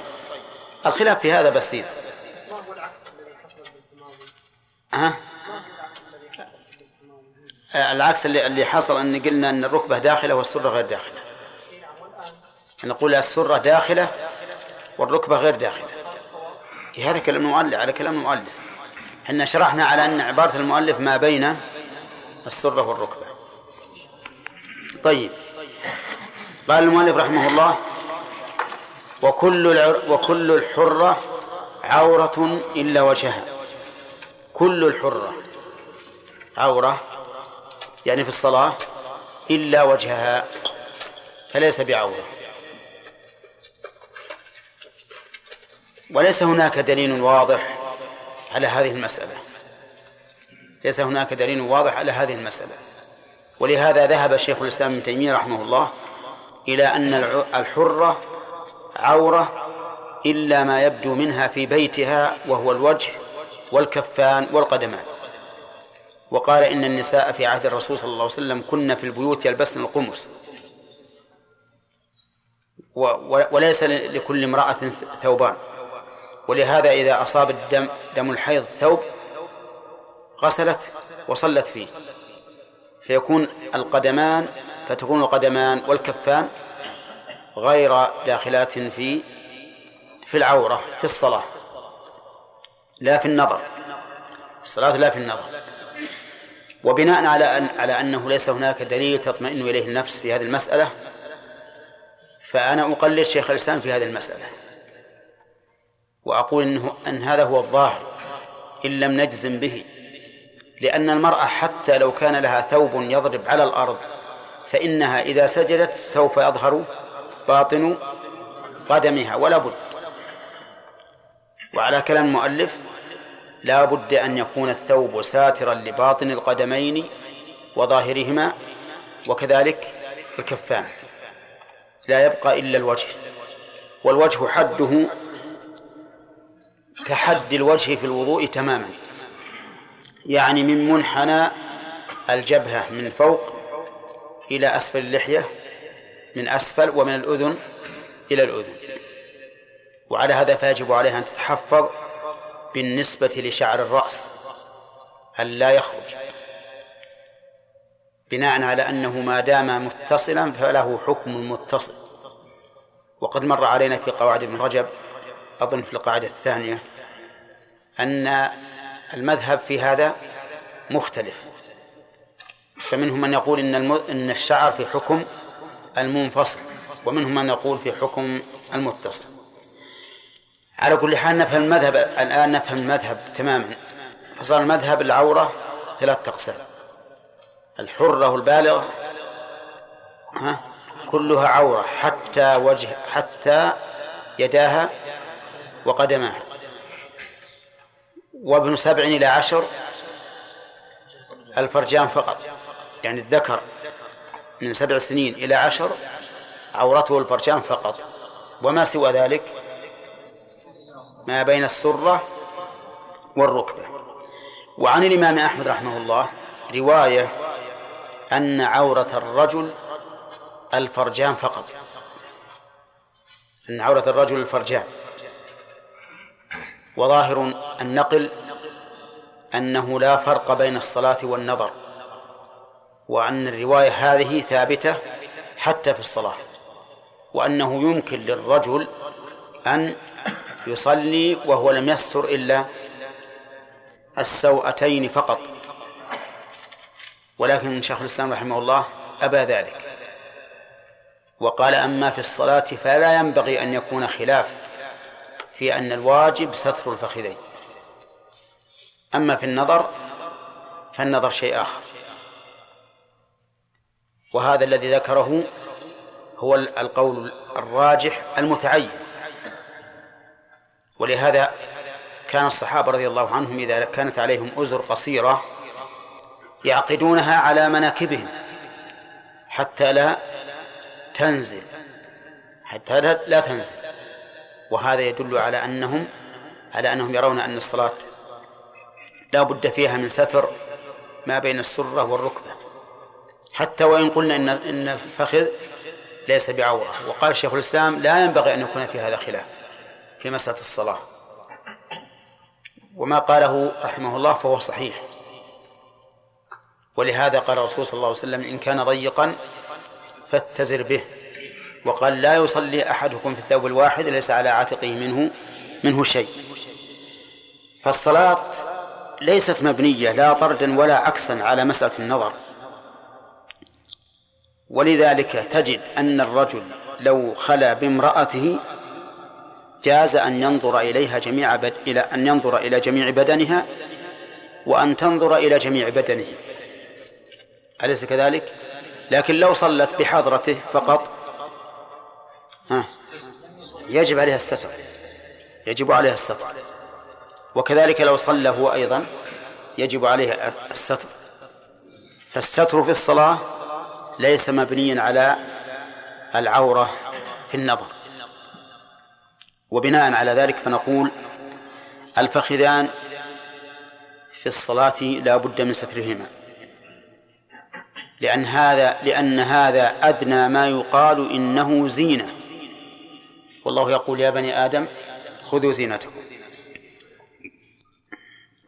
الخلاف في هذا بسيط. ها؟ العكس اللي اللي حصل أن قلنا أن الركبة داخلة والسرة غير داخلة. نقول السرة داخلة والركبة غير داخلة. هذا كلام المؤلف على كلام المؤلف. إحنا شرحنا على أن عبارة المؤلف ما بين السره والركبة. طيب. قال المؤلف رحمه الله وكل وكل الحرة عورة إلا وجهها. كل الحرة عورة يعني في الصلاة إلا وجهها فليس بعورة. وليس هناك دليل واضح على هذه المسألة. ليس هناك دليل واضح على هذه المسألة. ولهذا ذهب شيخ الإسلام ابن تيمية رحمه الله إلى أن الحرة عورة إلا ما يبدو منها في بيتها وهو الوجه والكفان والقدمان. وقال إن النساء في عهد الرسول صلى الله عليه وسلم كن في البيوت يلبسن القمص. وليس لكل امرأة ثوبان. ولهذا إذا أصاب الدم دم الحيض ثوب غسلت وصلت فيه. فيكون القدمان فتكون القدمان والكفان غير داخلات في في العورة في الصلاة لا في النظر. الصلاة لا في النظر. وبناء على أن على أنه ليس هناك دليل تطمئن إليه النفس في هذه المسألة فأنا أقلد شيخ الإسلام في هذه المسألة. وأقول إنه أن هذا هو الظاهر إن لم نجزم به لأن المرأة حتى لو كان لها ثوب يضرب على الأرض فإنها إذا سجدت سوف يظهر باطن قدمها ولا بد. وعلى كلام المؤلف لا بد أن يكون الثوب ساترا لباطن القدمين وظاهرهما وكذلك الكفان. لا يبقى إلا الوجه والوجه حده كحد الوجه في الوضوء تماما. يعني من منحنى الجبهة من فوق إلى أسفل اللحية من أسفل ومن الأذن إلى الأذن. وعلى هذا فيجب عليها أن تتحفظ بالنسبة لشعر الرأس أن لا يخرج. بناء على أنه ما دام متصلا فله حكم المتصل. وقد مر علينا في قواعد ابن رجب أظن في القاعدة الثانية أن المذهب في هذا مختلف. فمنهم من يقول إن. إن الشعر في حكم المنفصل ومنهم من يقول في حكم المتصل. على كل حال نفهم المذهب الآن نفهم المذهب تماما. فصار المذهب العورة ثلاث أقسام. الحرة البالغة ها كلها عورة حتى وجه حتى يداها وقدماها. وابن سبع إلى عشر الفرجان فقط. يعني الذكر من سبع سنين إلى عشر عورته الفرجان فقط. وما سوى ذلك؟ ما بين السرة والركبة. وعن الإمام أحمد رحمه الله رواية أن عورة الرجل الفرجان فقط. أن عورة الرجل الفرجان. وظاهر النقل أنه لا فرق بين الصلاة والنظر وأن الرواية هذه ثابتة حتى في الصلاة وأنه يمكن للرجل أن يصلي وهو لم يستر إلا السوأتين فقط. ولكن شيخ الإسلام رحمه الله أبى ذلك وقال أما في الصلاة فلا ينبغي أن يكون خلاف في أن الواجب ستر الفخذين. أما في النظر فالنظر شيء آخر. وهذا الذي ذكره هو القول الراجح المتعين. ولهذا كان الصحابة رضي الله عنهم إذا كانت عليهم أزر قصيرة يعقدونها على مناكبهم حتى لا تنزل. حتى لا تنزل. وهذا يدل على أنهم على أنهم يرون أن الصلاة لا بد فيها من ستر ما بين السرة والركبة. حتى وإن قلنا إن إن الفخذ ليس بعورة. وقال شيخ الإسلام لا ينبغي أن يكون في هذا خلاف في مسألة الصلاة. وما قاله رحمه الله فهو صحيح. ولهذا قال الرسول صلى الله عليه وسلم إن كان ضيقا فاتزر به. وقال لا يصلي أحدكم في الثوب الواحد ليس على عاتقه منه منه شيء. فالصلاة ليست مبنية لا طردا ولا عكسا على مسألة النظر. ولذلك تجد أن الرجل لو خلا بامرأته جاز أن ينظر إليها جميع بد... إلى أن ينظر إلى جميع بدنها وأن تنظر إلى جميع بدنه. أليس كذلك؟ لكن لو صلت بحضرته فقط ها. يجب عليها الستر. يجب عليها الستر. وكذلك لو صلى هو أيضا يجب عليه الستر. فالستر في الصلاة ليس مبنيا على العورة في النظر. وبناء على ذلك فنقول الفخذان في الصلاة لا بد من سترهما. لأن هذا لأن هذا أدنى ما يقال إنه زينة. والله يقول يا بني آدم خذوا زينتكم.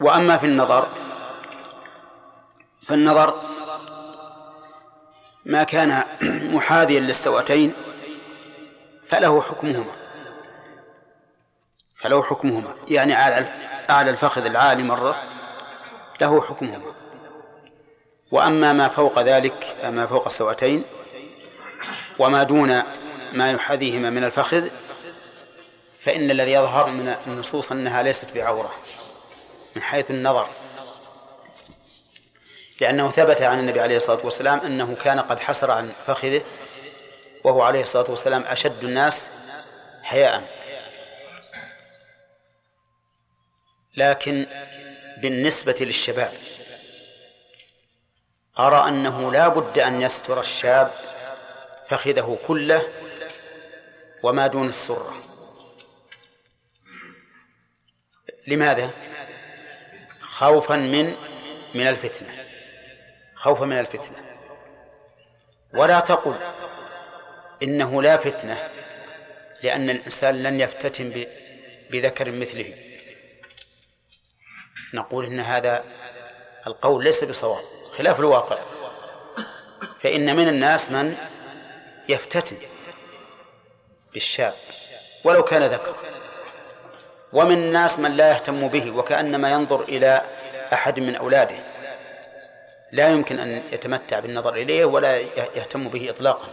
وأما في النظر فالنظر ما كان *clears throat* محاذيا للسوأتين فله حكمهما. فله حكمهما. يعني أعلى أعلى الفخذ العالي مرة له حكمهما. وأما ما فوق ذلك ما فوق السوأتين وما دون ما يحاذيهما من الفخذ فإن الذي يظهر من النصوص أنها ليست بعورة من حيث النظر. لأنه ثبت عن النبي عليه الصلاة والسلام أنه كان قد حسر عن فخذه وهو عليه الصلاة والسلام أشد الناس حياء. لكن بالنسبة للشباب أرى أنه لا بد أن يستر الشاب فخذه كله وما دون السرة. لماذا؟ خوفا من من الفتنة. خوفا من الفتنة. ولا تقل إنه لا فتنة لأن الإنسان لن يفتتن بذكر مثله. نقول إن هذا القول ليس بصواب خلاف الواقع. فإن من الناس من يفتتن بالشاب ولو كان ذكر ومن الناس من لا يهتم به وكأنما ينظر إلى أحد من أولاده. لا يمكن أن يتمتع بالنظر إليه ولا يهتم به إطلاقا.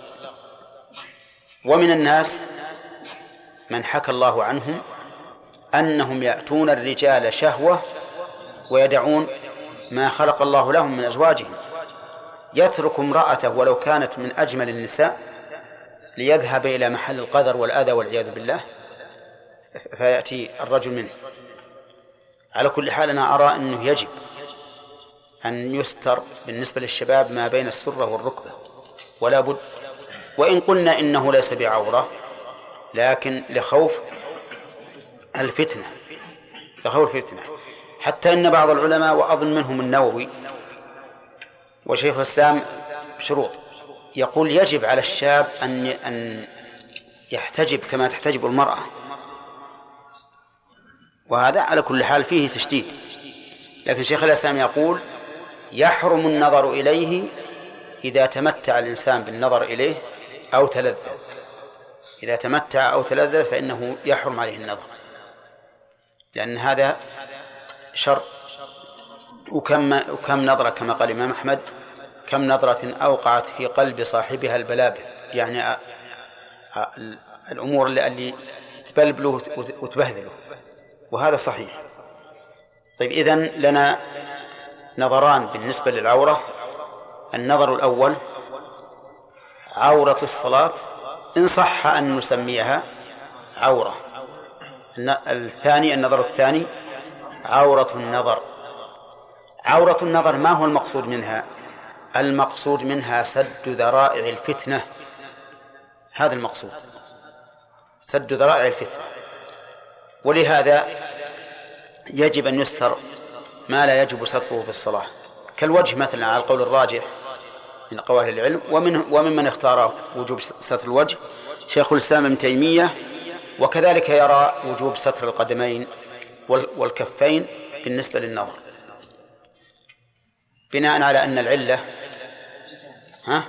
ومن الناس من حكى الله عنهم أنهم يأتون الرجال شهوة ويدعون ما خلق الله لهم من أزواجهم. يترك امرأته ولو كانت من أجمل النساء ليذهب إلى محل القدر والأذى والعياذ بالله. فيأتي الرجل منه. على كل حال أنا أرى أنه يجب أن يستر بالنسبة للشباب ما بين السرة والركبة ولا بد وإن قلنا إنه ليس بعورة لكن لخوف الفتنة لخوف الفتنة. حتى أن بعض العلماء وأظن منهم النووي وشيخ الإسلام شروط يقول يجب على الشاب أن أن يحتجب كما تحتجب المرأة. وهذا على كل حال فيه تشديد. لكن شيخ الإسلام يقول يحرم النظر إليه إذا تمتع الإنسان بالنظر إليه أو تلذذ. إذا تمتع أو تلذذ فإنه يحرم عليه النظر. لأن هذا شر. وكم وكم نظرة كما قال الإمام أحمد كم نظرة أوقعت في قلب صاحبها البلابل يعني الأمور اللي تبلبله وت- وتبهذله. وهذا صحيح. طيب إذن لنا نظران بالنسبة للعورة. النظر الأول عورة الصلاة إن صح أن نسميها عورة. الثاني النظر الثاني عورة النظر. عورة النظر ما هو المقصود منها؟ المقصود منها سد ذرائع الفتنة. هذا المقصود. سد ذرائع الفتنة. ولهذا يجب أن يستر ما لا يجب ستره في الصلاة. كالوجه مثلا على القول الراجح من أقوال العلم ومن وممن اختار وجوب ستر الوجه شيخ الإسلام ابن تيمية وكذلك يرى وجوب ستر القدمين وال- والكفين بالنسبة للنظر. بناء على أن العلة ها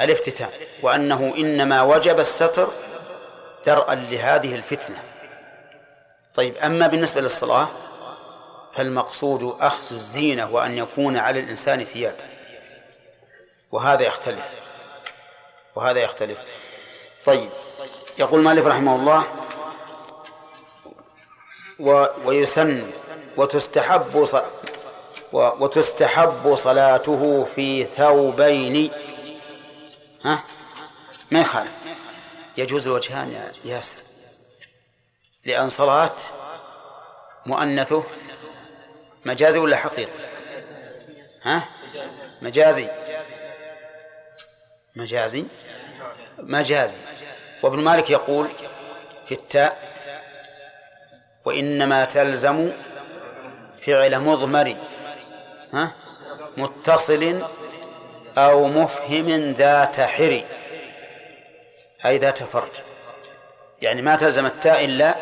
الافتتان وأنه إنما وجب الستر درءا لهذه الفتنة. طيب أما بالنسبة للصلاة فالمقصود أخذ الزينة وأن يكون على الإنسان ثياب. وهذا يختلف. وهذا يختلف. طيب يقول مالك رحمه الله و ويسن وتستحب. و... وتستحب صلاته في ثوبين. ها؟ ما يخالف. يجوز الوجهان يا ياسر. لأن صلاة مؤنثه مجازي ولا حقيقي ها؟ مجازي. مجازي. مجازي. وابن مالك يقول في التاء وإنما تلزم فعل مضمر ها؟ متصل أو مفهم ذات حري. أي ذات فرج. يعني ما تلزم التاء إلا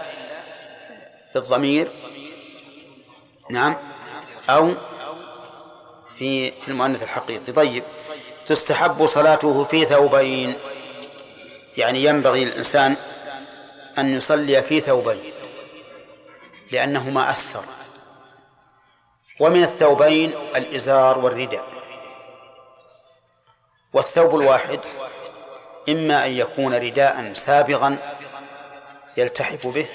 في الضمير نعم أو في في المؤنث الحقيقي. طيب تستحب صلاته في ثوبين. يعني ينبغي للإنسان أن يصلي في ثوبين لأنهما أسر. ومن الثوبين الإزار والرداء. والثوب الواحد إما أن يكون رداء سابغا يلتحف به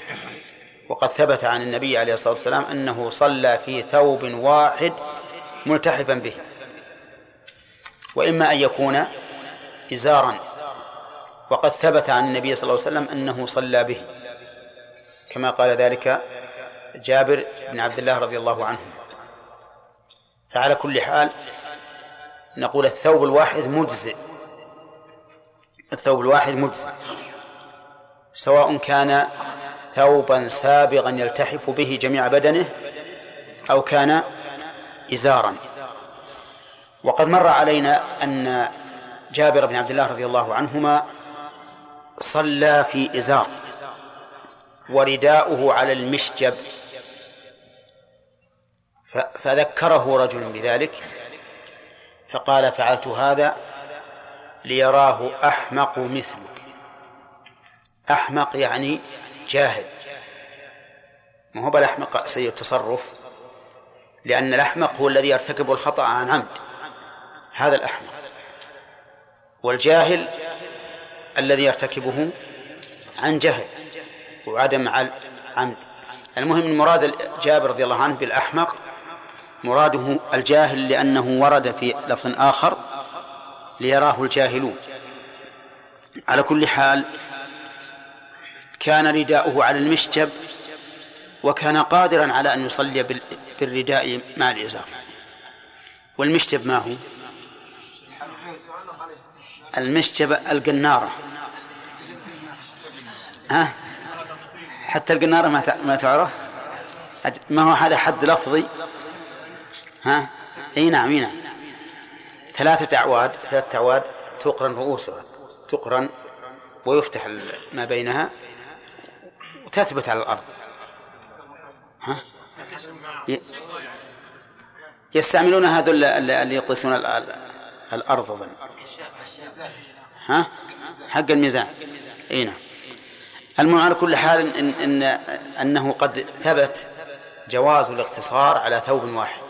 وقد ثبت عن النبي عليه الصلاة والسلام أنه صلى في ثوب واحد ملتحفا به. وإما أن يكون إزارا. وقد ثبت عن النبي صلى الله عليه وسلم أنه صلى به. كما قال ذلك جابر بن عبد الله رضي الله عنه. فعلى كل حال نقول الثوب الواحد مجزئ. الثوب الواحد مجزئ. سواء كان ثوبا سابغا يلتحف به جميع بدنه أو كان إزارا. وقد مر علينا أن جابر بن عبد الله رضي الله عنهما صلى في إزار ورداؤه على المشجب. فذكره رجل بذلك فقال فعلت هذا ليراه أحمق مثلك. أحمق يعني جاهل. ما هو بالأحمق سيء التصرف؟ لأن الأحمق هو الذي يرتكب الخطأ عن عمد. هذا الأحمق. والجاهل الذي يرتكبه عن جهل وعدم عمد. المهم من مراد جابر رضي الله عنه بالأحمق مراده الجاهل لأنه ورد في لفظ آخر ليراه الجاهلون. على كل حال كان رداؤه على المشجب وكان قادرا على أن يصلي بال- بالرداء مع الإزار. والمشجب ما هو؟ المشجب القنارة. ها؟ حتى القنارة ما ما تعرف؟ ما هو هذا حد لفظي؟ ها؟ إي نعم إي نعم. ثلاثة أعواد ثلاثة أعواد تقرن رؤوسها تقرن ويفتح ما بينها. وتثبت على الأرض. ها؟ يستعملون هذول اللي يقيسون ال- ال- الأرض أظن ها؟ حق الميزان. إي نعم. على كل حال إن, إن أنه قد ثبت جواز الاقتصار على ثوب واحد.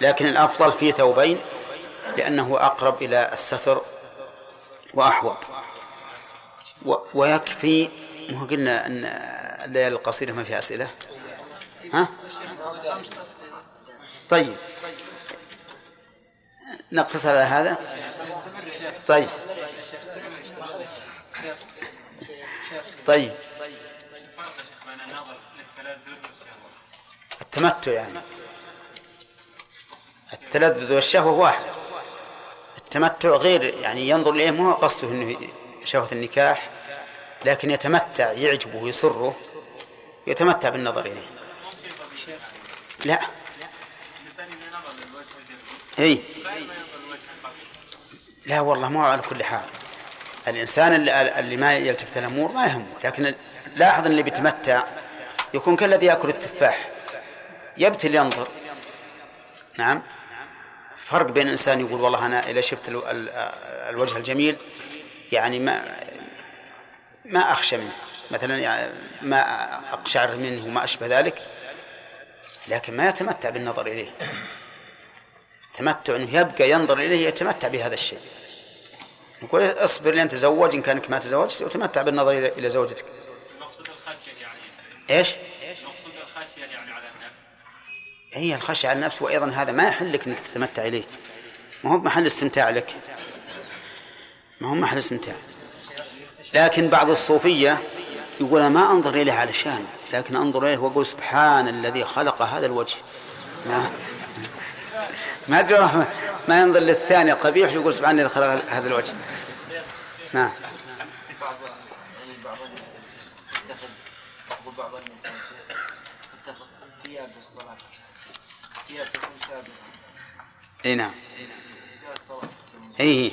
لكن الأفضل في ثوبين لأنه أقرب إلى الستر وأحوط. ويكفي ما قلنا أن الليالي القصيرة ما فيها أسئلة؟ ها؟ طيب. نقتصر على هذا. طيب. طيب. التمتع يعني. التلذذ والشهوة واحد. التمتع غير يعني ينظر إليه مو قصده أنه شهوة النكاح لكن يتمتع يعجبه يسره. يتمتع بالنظر إليه. لا. إي. لا والله ما على كل حال. الإنسان اللي, اللي ما يلتفت الأمور ما يهمه لكن لاحظ اللي بيتمتع يكون كالذي يأكل التفاح. يبتل ينظر. نعم. فرق بين إنسان يقول والله أنا إذا شفت الوجه الجميل يعني ما ما أخشى منه. مثلا يعني ما أقشعر منه وما أشبه ذلك لكن ما يتمتع بالنظر إليه. تمتع إنه يبقى ينظر إليه يتمتع بهذا الشيء. نقول اصبر لين تزوج إن كانك ما تزوجت وتمتع بالنظر إلى زوجتك. الخشية يعني. إيش؟ المقصود الخشية يعني على النفس. هي الخشية على النفس وأيضا هذا ما يحل لك إنك تتمتع إليه. ما هو محل استمتاع لك. ما هو محل استمتاع. لكن بعض الصوفية يقول أنا ما أنظر إليه علشان لكن أنظر إليه وأقول سبحان الذي خلق هذا الوجه. ما ما أدري ما ينظر للثاني القبيح يقول سبحان الذي خلق هذا الوجه. نعم تكون إي نعم. إي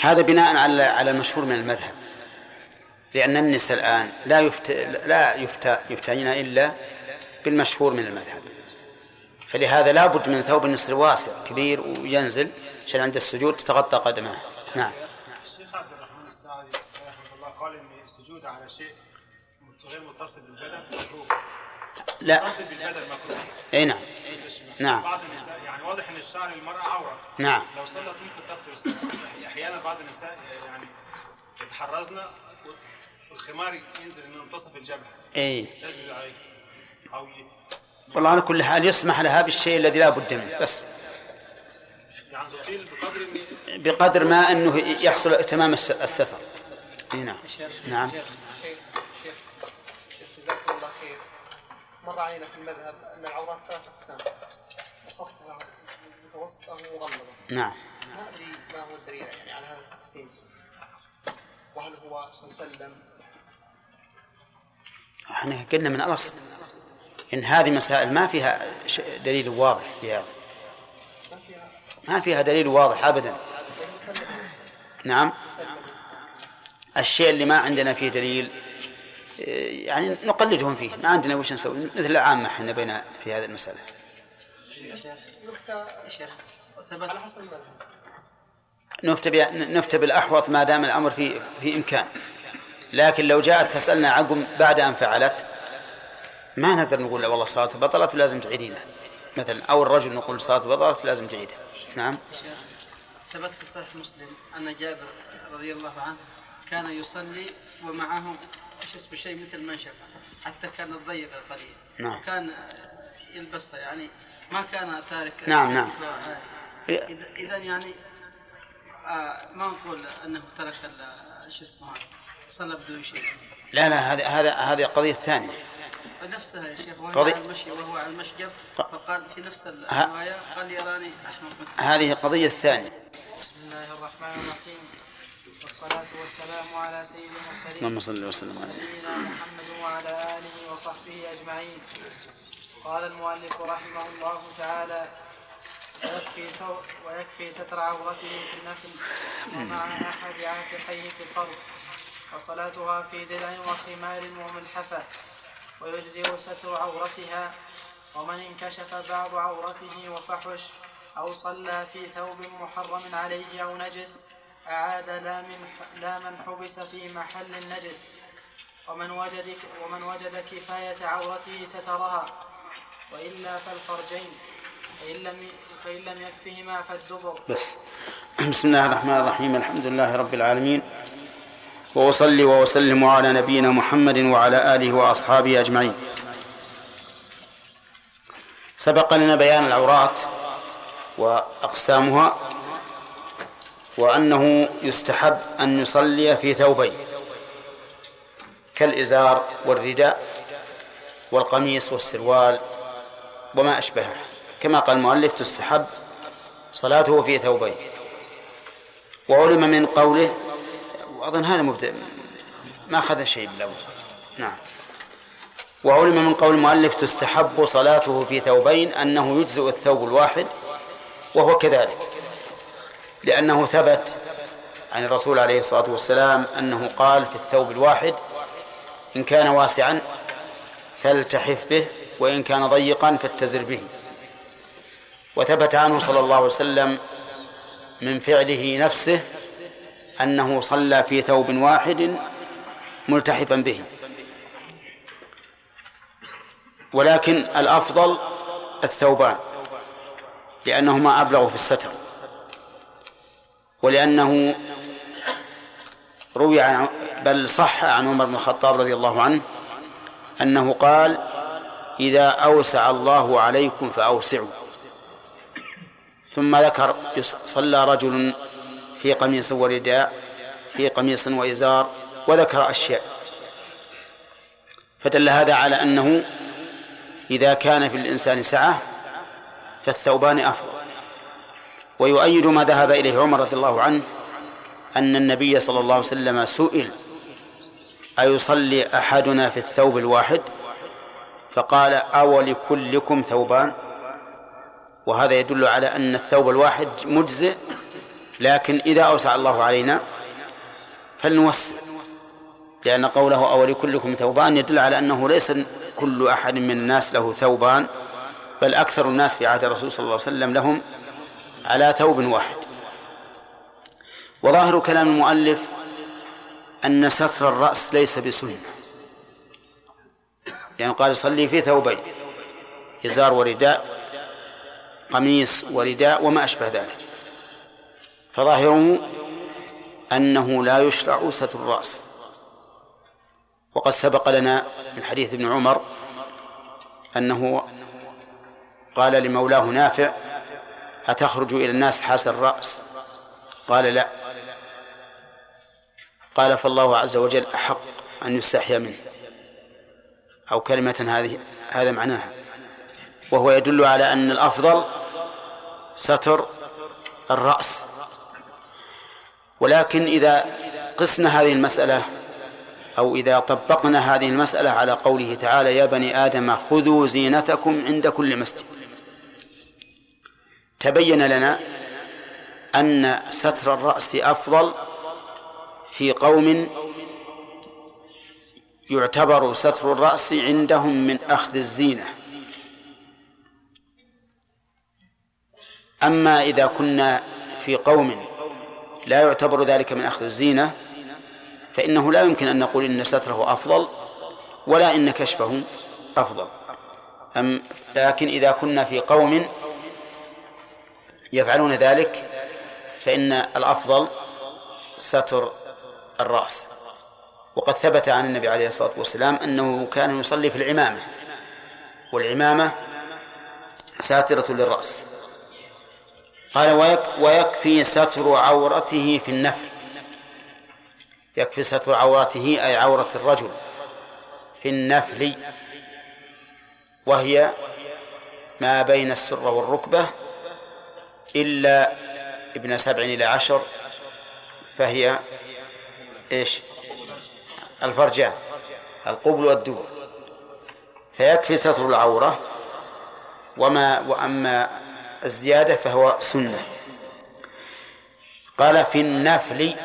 هذا بناء على على المشهور من المذهب. لأن النساء الآن لا يفت لا يفتى يفتين إلا بالمشهور من المذهب. فلهذا لا بد من ثوب النسر واسع كبير وينزل عشان عند السجود تتغطى قدمه. نعم. الشيخ عبد الرحمن السعدي رحمه الله قال إن السجود على شيء غير متصل بالبدن مكروه. لا. متصل بالبدن مكروه. إي نعم. نعم. بعض النساء يعني واضح إن الشعر المرأة عورة. نعم. لو صلت ممكن تقتل الصلاة أحيانا بعض النساء يعني يتحرزن والخمار ينزل من منتصف الجبهة. اي تسجد عليه أو والله على كل حال يسمح لها بالشيء الذي لا بد منه بس. يعني بقدر ما إنه يحصل تمام الس- السفر. إي نعم. نعم شيخ شيخ جزاكم الله خير. مر علينا في المذهب أن العورات ثلاث أقسام. اختها متوسطة ومغلظة. نعم. ما أدري ما هو الدليل يعني على هذا التقسيم. وهل هو صلى الله عليه وسلم إحنا قلنا من الاصل ان هذه مسائل ما فيها دليل واضح في هذا. ما فيها ما فيها دليل واضح ابدا. نعم. الشيء اللي ما عندنا فيه دليل إيه، يعني نقلدهم فيه. ما عندنا وش نسوي. مثل العامة إحنا بين في هذه المسألة. بها- نفتى بالأحوط ما دام الأمر في في إمكان. لكن لو جاءت تسألنا عقب بعد أن فعلت ما نقدر نقول لا والله صلاة بطلت لازم تعيدينها. مثلا أو الرجل نقول صلاة بطلت لازم تعيدها. نعم. ثبت في صحيح مسلم أن جابر رضي الله عنه كان يصلي ومعه إيش اسمه شيء مثل منشفه حتى كانت ضيقه قليلا نعم. كان يلبسها يعني ما كان تارك. نعم، نعم. إذا يعني آه ما نقول أنه ترك شو اسمه هذا. صلى بدون شيء. لا لا هذا هذا هذه قضية ثانية. نفسها يا شيخ وهو قضية- على المشي وهو على المشجب ق- فقال في نفس الرواية قال يراني منه هذه قضية ثانية. بسم الله الرحمن الرحيم. والصلاة والسلام على سيد المرسلين. اللهم صل وسلم عليه سيدنا محمد وعلى آله وصحبه أجمعين. قال المؤلف رحمه الله تعالى ويكفي, سو ويكفي ستر عورته في النفل ومع أحد عاتقيه في الفرض وصلاتها في درع وخمار وملحفة ويجزئ ستر عورتها ومن انكشف بعض عورته وفحش أو صلى في ثوب محرم عليه أو نجس أعاد لا من لا من حبس في محل النجس. ومن وجد ومن وجد كفاية عورته سترها. وإلا فالفرجين فإن لم فإن لم يكفهما فالدبر. بس. بسم الله الرحمن الرحيم. الحمد لله رب العالمين. وأصلي وأسلم على نبينا محمد وعلى آله وأصحابه أجمعين. سبق لنا بيان العورات وأقسامها وأنه يستحب أن يصلي في ثوبين كالإزار والرداء والقميص والسروال وما أشبهه. كما قال المؤلف تستحب صلاته في ثوبين. وعلم من قوله وأظن هذا مبدأ ما أخذ شيء بالأول. نعم. وعلم من قول المؤلف تستحب صلاته في ثوبين أنه يجزئ الثوب الواحد وهو كذلك. لأنه ثبت عن الرسول عليه الصلاة والسلام أنه قال في الثوب الواحد إن كان واسعا فالتحف به وإن كان ضيقا فاتزر به. وثبت عنه صلى الله عليه وسلم من فعله نفسه أنه صلى في ثوب واحد ملتحفا به. ولكن الأفضل الثوبان لأنهما أبلغ في الستر. ولأنه روي بل صح عن عمر بن الخطاب رضي الله عنه أنه قال إذا أوسع الله عليكم فأوسعوا. ثم ذكر صلى رجل في قميص ورداء في قميص وإزار وذكر أشياء. فدل هذا على أنه إذا كان في الإنسان سعة فالثوبان أفضل. ويؤيد ما ذهب إليه عمر رضي الله عنه أن النبي صلى الله عليه وسلم سئل أيصلي أحدنا في الثوب الواحد؟ فقال أو لكلكم ثوبان. وهذا يدل على أن الثوب الواحد مجزئ لكن إذا أوسع الله علينا فلنوسع لأن قوله أو لكلكم ثوبان يدل على أنه ليس كل أحد من الناس له ثوبان بل أكثر الناس في عهد الرسول صلى الله عليه وسلم لهم على ثوب واحد. وظاهر كلام المؤلف أن ستر الرأس ليس بسنة لأنه قال صلي في ثوبين إزار ورداء قميص ورداء وما أشبه ذلك. فظاهره أنه لا يشرع ستر الرأس. وقد سبق لنا من حديث ابن عمر أنه قال لمولاه نافع أتخرج إلى الناس حاس الرأس؟ قال لا. قال فالله عز وجل أحق أن يستحيا منه. أو كلمة هذه هذا معناها. وهو يدل على أن الأفضل ستر الرأس. ولكن إذا قسنا هذه المسألة أو إذا طبقنا هذه المسألة على قوله تعالى يا بني آدم خذوا زينتكم عند كل مسجد. تبين لنا أن ستر الرأس أفضل في قوم يعتبر ستر الرأس عندهم من أخذ الزينة. أما إذا كنا في قوم لا يعتبر ذلك من أخذ الزينة فإنه لا يمكن أن نقول إن ستره أفضل ولا إن كشفه أفضل. أم لكن إذا كنا في قوم يفعلون ذلك فإن الأفضل ستر الرأس. وقد ثبت عن النبي عليه الصلاة والسلام أنه كان يصلي في العمامة والعمامة ساترة للرأس. قال ويكفي ستر عورته في النفل. يكفي ستر عورته أي عورة الرجل في النفل. وهي ما بين السرة والركبة إلا ابن سبع إلى عشر فهي إيش؟ الفرجان القبل والدبر. فيكفي ستر العورة وما وأما الزيادة فهو سنة. قال في النفل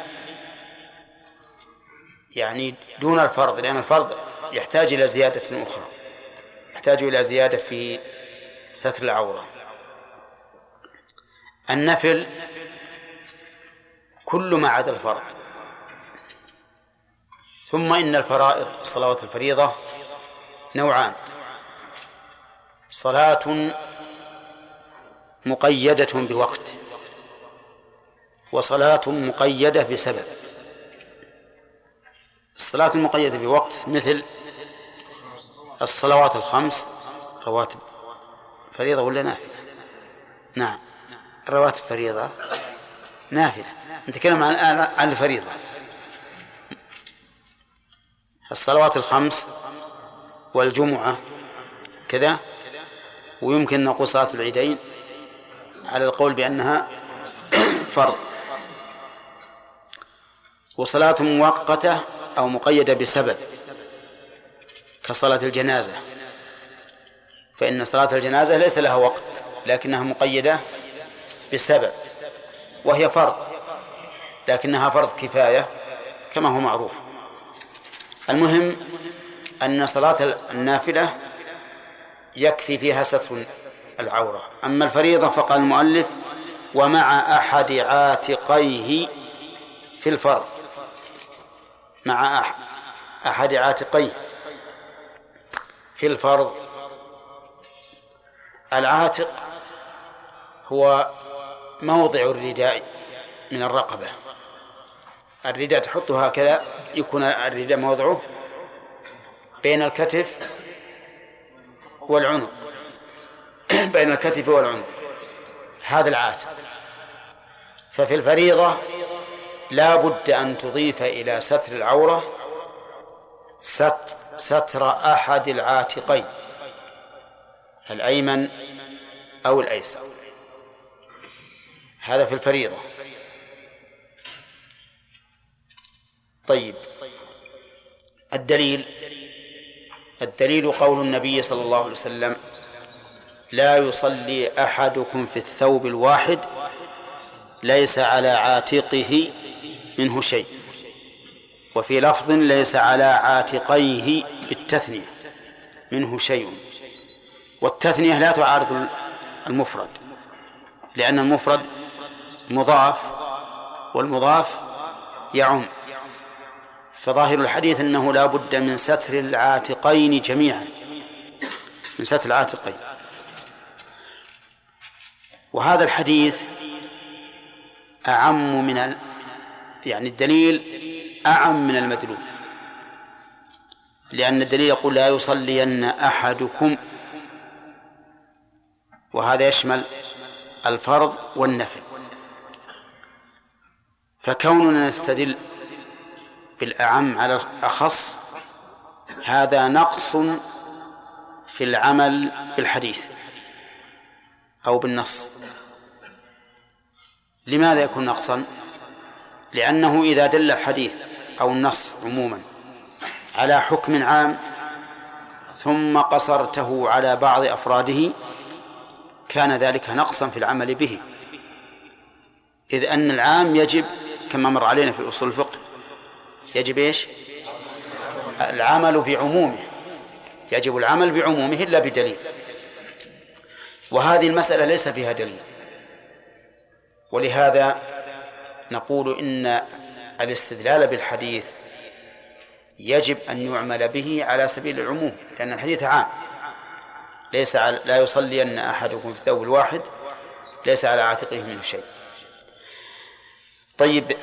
يعني دون الفرض لأن الفرض يحتاج إلى زيادة أخرى يحتاج إلى زيادة في ستر العورة. النفل كل ما عدا الفرض. ثم إن الفرائض الصلوات الفريضة نوعان. صلاة مقيدة بوقت وصلاة مقيدة بسبب. الصلاة المقيدة بوقت مثل الصلوات الخمس رواتب فريضة ولا نافلة؟ نعم رواتب فريضة نافلة. نتكلم عن الفريضة. الصلوات الخمس والجمعة كذا ويمكن نقول صلاة العيدين. على القول بأنها فرض. وصلاة مؤقتة أو مقيدة بسبب كصلاة الجنازة. فإن صلاة الجنازة ليس لها وقت لكنها مقيدة بسبب وهي فرض. لكنها فرض كفاية كما هو معروف. المهم أن صلاة النافلة يكفي فيها ستر العورة. أما الفريضة فقال المؤلف ومع أحد عاتقيه في الفرض. مع أحد عاتقيه في الفرض. العاتق هو موضع الرداء من الرقبة. الرداء تحطه هكذا يكون الرداء موضعه بين الكتف والعنق. *coughs* بين الكتف والعنق. هذا العاتق. ففي الفريضة لا بد أن تضيف إلى ستر العورة ستر أحد العاتقين الأيمن أو الأيسر. هذا في الفريضة. طيب. الدليل. الدليل قول النبي صلى الله عليه وسلم لا يصلي أحدكم في الثوب الواحد ليس على عاتقه منه شيء وفي لفظ ليس على عاتقيه بالتثنية منه شيء والتثنية لا تعارض المفرد لأن المفرد مضاف والمضاف يعم فظاهر الحديث أنه لا بد من ستر العاتقين جميعا من ستر العاتقين. وهذا الحديث أعم من ال... يعني الدليل أعم من المدلول. لأن الدليل يقول لا يصلين أحدكم. وهذا يشمل الفرض والنفل. فكوننا نستدل بالأعم على الأخص هذا نقص في العمل بالحديث. أو بالنص لماذا يكون نقصا؟ لأنه إذا دل الحديث أو النص عموما على حكم عام ثم قصرته على بعض أفراده كان ذلك نقصا في العمل به إذ أن العام يجب كما مر علينا في أصول الفقه يجب إيش؟ العمل بعمومه يجب العمل بعمومه إلا بدليل وهذه المسألة ليس فيها دليل. ولهذا نقول إن الاستدلال بالحديث يجب أن يعمل به على سبيل العموم لأن الحديث عام. ليس على لا يصلين أحدكم في الثوب الواحد ليس على عاتقه منه شيء. طيب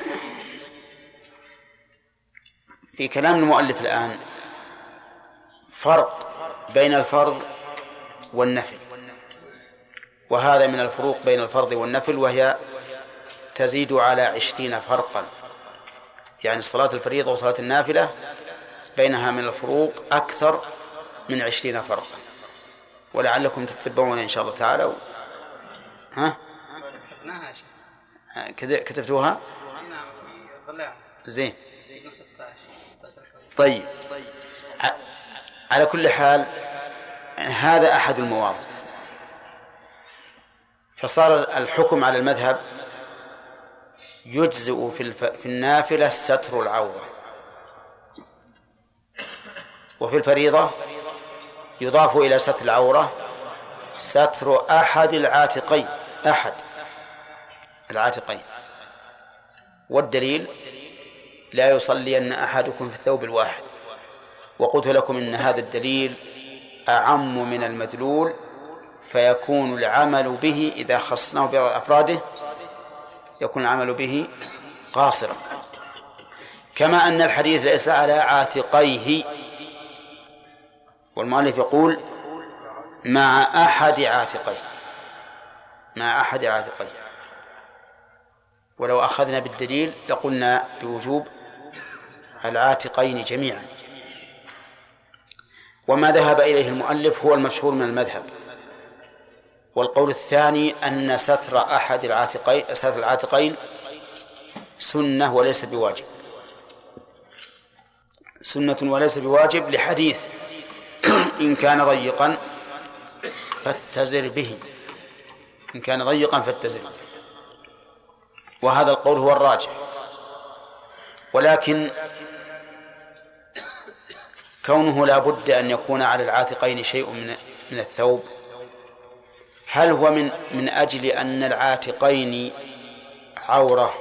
في كلام المؤلف الآن فرق بين الفرض والنفل وهذا من الفروق بين الفرض والنفل وهي تزيد على عشرين فرقا. يعني صلاة الفريضة وصلاة النافلة بينها من الفروق أكثر من عشرين فرقا. ولعلكم تتبعون إن شاء الله تعالى. و... ها؟ كتبتوها؟ زين. طيب. على كل حال هذا أحد المواضع. فصار الحكم على المذهب يجزئ في, الف... في النافلة ستر العورة. وفي الفريضة يضاف إلى ستر العورة ستر أحد العاتقين أحد العاتقين. والدليل لا يصلين أحدكم في الثوب الواحد. وقلت لكم إن هذا الدليل أعم من المدلول فيكون العمل به إذا خصناه بأفراده يكون العمل به قاصرا. كما أن الحديث ليس على عاتقيه. والمؤلف يقول مع أحد عاتقيه مع أحد عاتقيه. ولو أخذنا بالدليل لقلنا بوجوب العاتقين جميعا. وما ذهب إليه المؤلف هو المشهور من المذهب. والقول الثاني أن ستر أحد العاتقين ستر العاتقين سنة وليس بواجب. سنة وليس بواجب لحديث إن كان ضيقا فاتزر به. إن كان ضيقا فاتزر وهذا القول هو الراجح. ولكن كونه لا بد أن يكون على العاتقين شيء من من الثوب هل هو من من أجل أن العاتقين عورة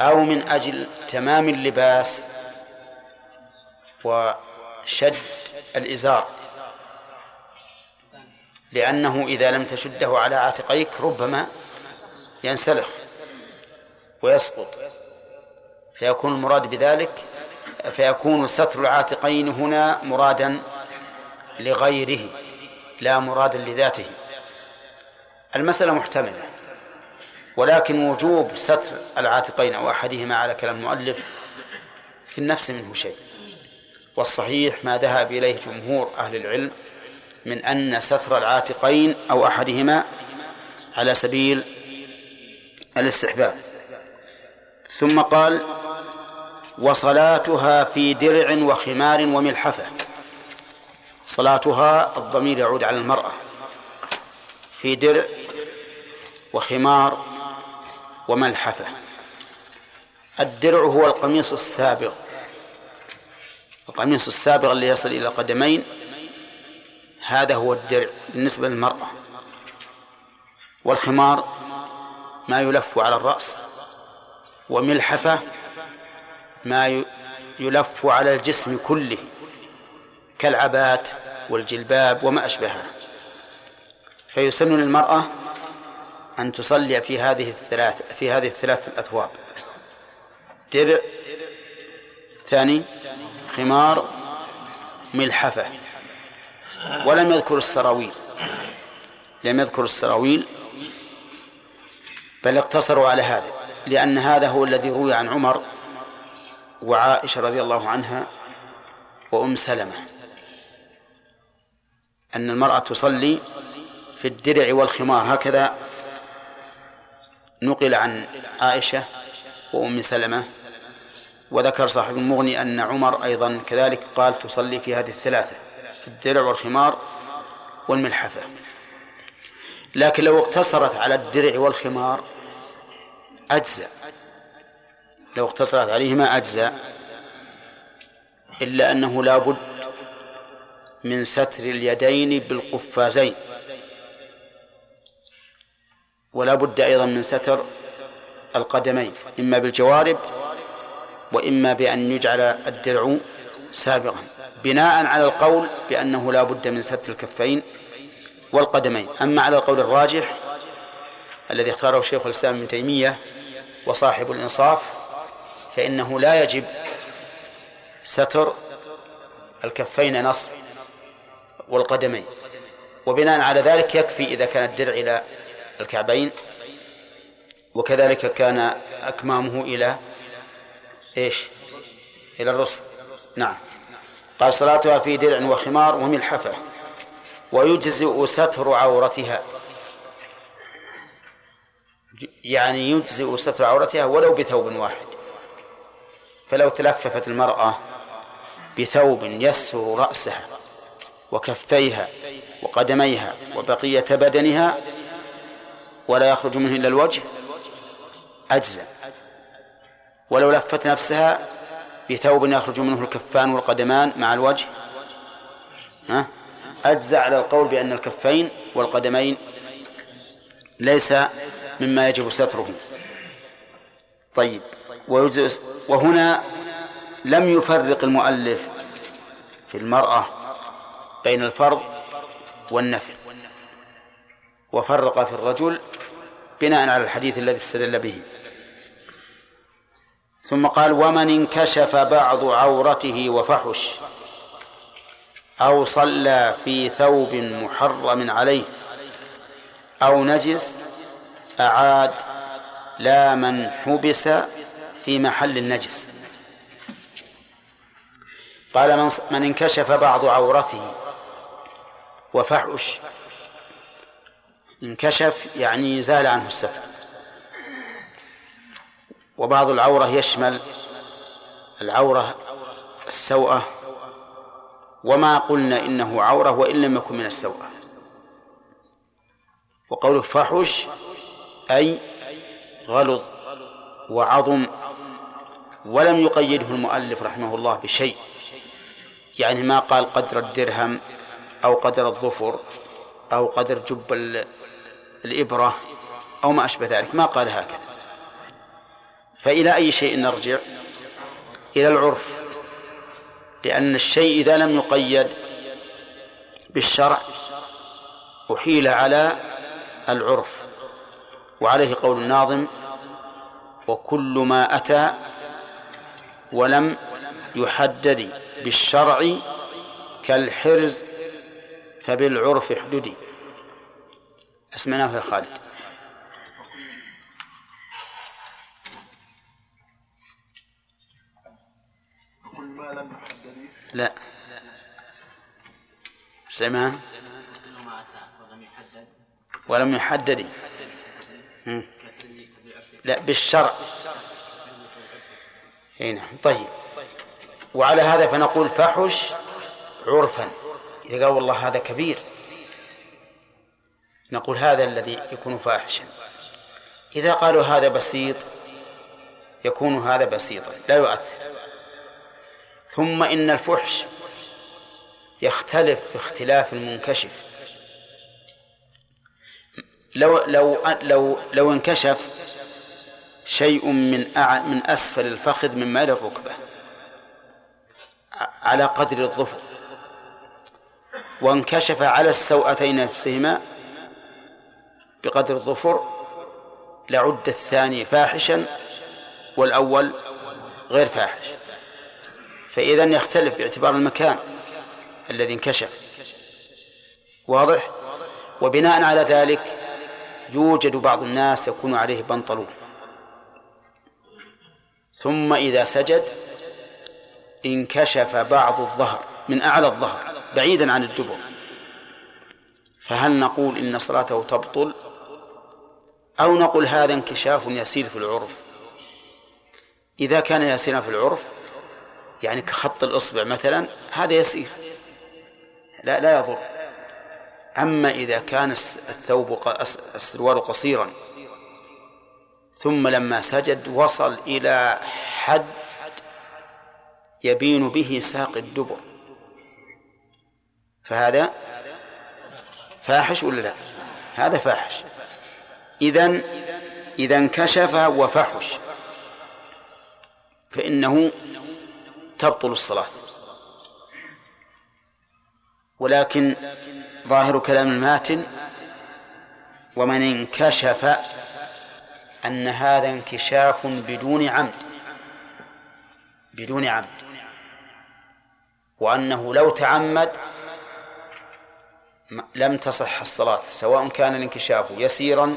أو من أجل تمام اللباس وشد الإزار؟ لأنه إذا لم تشده على عاتقيك ربما ينسلخ ويسقط. فيكون المراد بذلك فيكون ستر العاتقين هنا مرادا لغيره. لا مرادا لذاته. المسألة محتملة ولكن وجوب ستر العاتقين أو أحدهما على كلام المؤلف في النفس منه شيء. والصحيح ما ذهب إليه جمهور أهل العلم من أن ستر العاتقين أو أحدهما على سبيل الاستحباب. ثم قال وصلاتها في درع وخمار وملحفة. صلاتها الضمير يعود على المرأة في درع وخمار وملحفة. الدرع هو القميص السابغ القميص السابغ اللي يصل إلى القدمين هذا هو الدرع بالنسبة للمرأة. والخمار ما يلف على الرأس وملحفة ما يلف على الجسم كله. كالعبات والجلباب وما أشبهها. فيسن للمرأة أن تصلي في هذه الثلاث في هذه الثلاث الأثواب. درع ثاني خمار ملحفة. ولم يذكر السراويل. لم يذكر السراويل بل اقتصروا على هذا لأن هذا هو الذي روي عن عمر وعائشة رضي الله عنها وأم سلمة. أن المرأة تصلي في الدرع والخمار. هكذا نقل عن عائشة وأم سلمة وذكر صاحب المغني أن عمر أيضا كذلك قال تصلي في هذه الثلاثة في الدرع والخمار والملحفة. لكن لو اقتصرت على الدرع والخمار أجزأ. لو اقتصرت عليهما أجزاء إلا أنه لا بد من ستر اليدين بالقفازين. ولا بد أيضا من ستر القدمين إما بالجوارب وإما بأن يجعل الدرع سابقا بناء على القول بأنه لا بد من ستر الكفين والقدمين. أما على القول الراجح الذي اختاره شيخ الإسلام ابن تيمية وصاحب الإنصاف فإنه لا يجب ستر الكفين نصب. والقدمين. وبناء على ذلك يكفي إذا كان الدرع إلى الكعبين وكذلك كان أكمامه إلى إيش؟ إلى الرسل. نعم. قال صلاتها في درع وخمار وملحفة ويجزئ ستر عورتها. يعني يجزئ ستر عورتها ولو بثوب واحد. فلو تلففت المرأة بثوب يستر رأسها. وكفيها وقدميها وبقية بدنها ولا يخرج منه إلا الوجه أجزى ولو لفت نفسها بثوب يخرج منه الكفان والقدمان مع الوجه ها؟ أجزى على القول بأن الكفين والقدمين ليس مما يجب ستره. طيب وهنا لم يفرق المؤلف في المرأة بين الفرض والنفل وفرق في الرجل بناء على الحديث الذي استدل به. ثم قال ومن انكشف بعض عورته وفحش أو صلى في ثوب محرم عليه أو نجس أعاد لا من حبس في محل النجس قال من, من انكشف بعض عورته وفحش. انكشف يعني زال عنه الستر. وبعض العورة يشمل العورة السوءة. وما قلنا إنه عورة وإن لم يكن من السوءة. وقوله فحش أي غلظ وعظم ولم يقيده المؤلف رحمه الله بشيء. يعني ما قال قدر الدرهم أو قدر الظفر أو قدر جب الإبرة أو ما أشبه ذلك ما قال هكذا. فإلى أي شيء نرجع؟ إلى العرف لأن الشيء إذا لم يقيد بالشرع أحيل على العرف. وعليه قول الناظم وكل ما أتى ولم يحدد بالشرع كالحرز فبالعرف احددي. أسمناه يا خالد. لا. سليمان. ولم يحدد لا بالشرع. هنا نعم. طيب. وعلى هذا فنقول فحش عرفا. إذا قال والله هذا كبير نقول هذا الذي يكون فاحشا. إذا قالوا هذا بسيط يكون هذا بسيطا لا يؤثر. ثم إن الفحش يختلف باختلاف المنكشف. لو لو لو لو انكشف شيء من من أسفل الفخذ من مال الركبة على قدر الظفر. وانكشف على السوأتين نفسهما بقدر الظفر لعد الثاني فاحشا والأول غير فاحش. فإذا يختلف باعتبار المكان الذي انكشف. واضح؟ وبناء على ذلك يوجد بعض الناس يكون عليه بنطلون. ثم إذا سجد انكشف بعض الظهر من أعلى الظهر. بعيدا عن الدبر. فهل نقول إن صلاته تبطل؟ أو نقول هذا انكشاف يسير في العرف؟ إذا كان يسيرا في العرف يعني كخط الإصبع مثلا هذا يسير. لا لا يضر. أما إذا كان الثوب السروال قصيرا ثم لما سجد وصل إلى حد يبين به ساق الدبر. فهذا فاحش ولا لا؟ هذا فاحش. إذا إذا انكشف وفحش فإنه تبطل الصلاة. ولكن ظاهر كلام الماتن ومن انكشف أن هذا انكشاف بدون عمد. بدون عمد. وأنه لو تعمد لم تصح الصلاة سواء كان الانكشاف يسيرا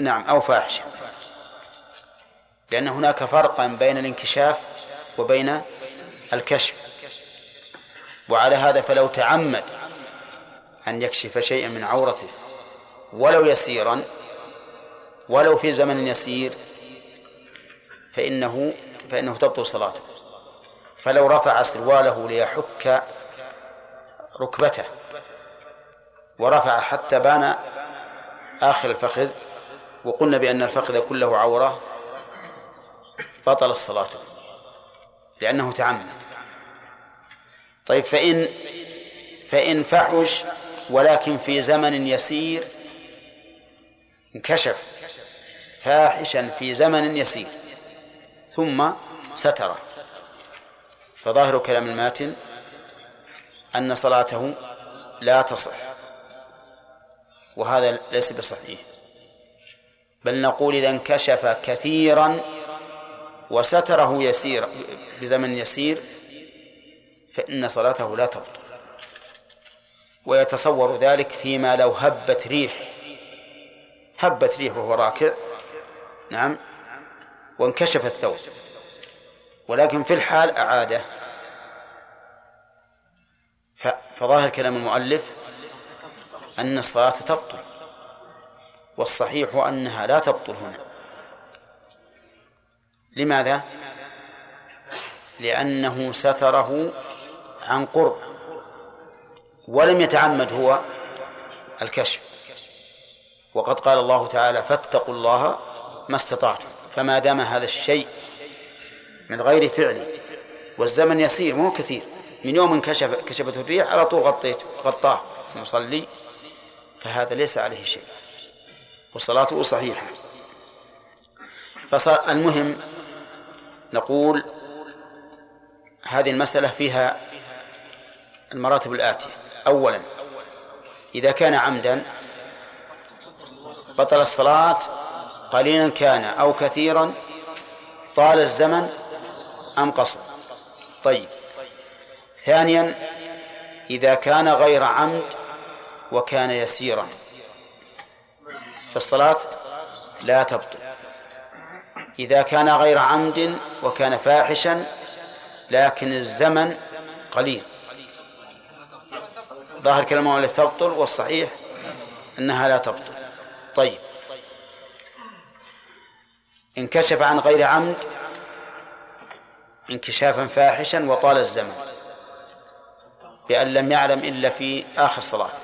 نعم أو فاحشا. لأن هناك فرقا بين الانكشاف وبين الكشف. وعلى هذا فلو تعمد أن يكشف شيئا من عورته ولو يسيرا ولو في زمن يسير فإنه فإنه تبطل صلاته. فلو رفع سرواله ليحك ركبته. ورفع حتى بان آخر الفخذ وقلنا بأن الفخذ كله عورة بطل الصلاة. لأنه تعمد. طيب فإن فإن فحش ولكن في زمن يسير انكشف فاحشا في زمن يسير ثم ستره فظاهر كلام الماتن أن صلاته لا تصح وهذا ليس بصحيح. بل نقول إذا انكشف كثيرا وستره يسير بزمن يسير فإن صلاته لا تبطل. ويتصور ذلك فيما لو هبت ريح هبت ريح وهو راكع نعم وانكشف الثوب. ولكن في الحال أعاده. فظاهر كلام المؤلف أن الصلاة تبطل والصحيح أنها لا تبطل هنا. لماذا؟ لأنه ستره عن قرب ولم يتعمد هو الكشف. وقد قال الله تعالى فاتقوا الله ما استطعتم. فما دام هذا الشيء من غير فعله والزمن يسير مو كثير من يوم كشف كشفته الريح على طول غطيته غطاه. المصلي فهذا ليس عليه شيء. وصلاته صحيحة. فالمهم نقول هذه المسألة فيها المراتب الآتية. أولا إذا كان عمدا بطل الصلاة قليلا كان أو كثيرا طال الزمن أم قصر. طيب ثانيا إذا كان غير عمد وكان يسيرا. فالصلاة لا تبطل. إذا كان غير عمد وكان فاحشا لكن الزمن قليل. ظاهر كلام التي تبطل والصحيح أنها لا تبطل. طيب. انكشف عن غير عمد انكشافا فاحشا وطال الزمن. بأن لم يعلم إلا في آخر صلاته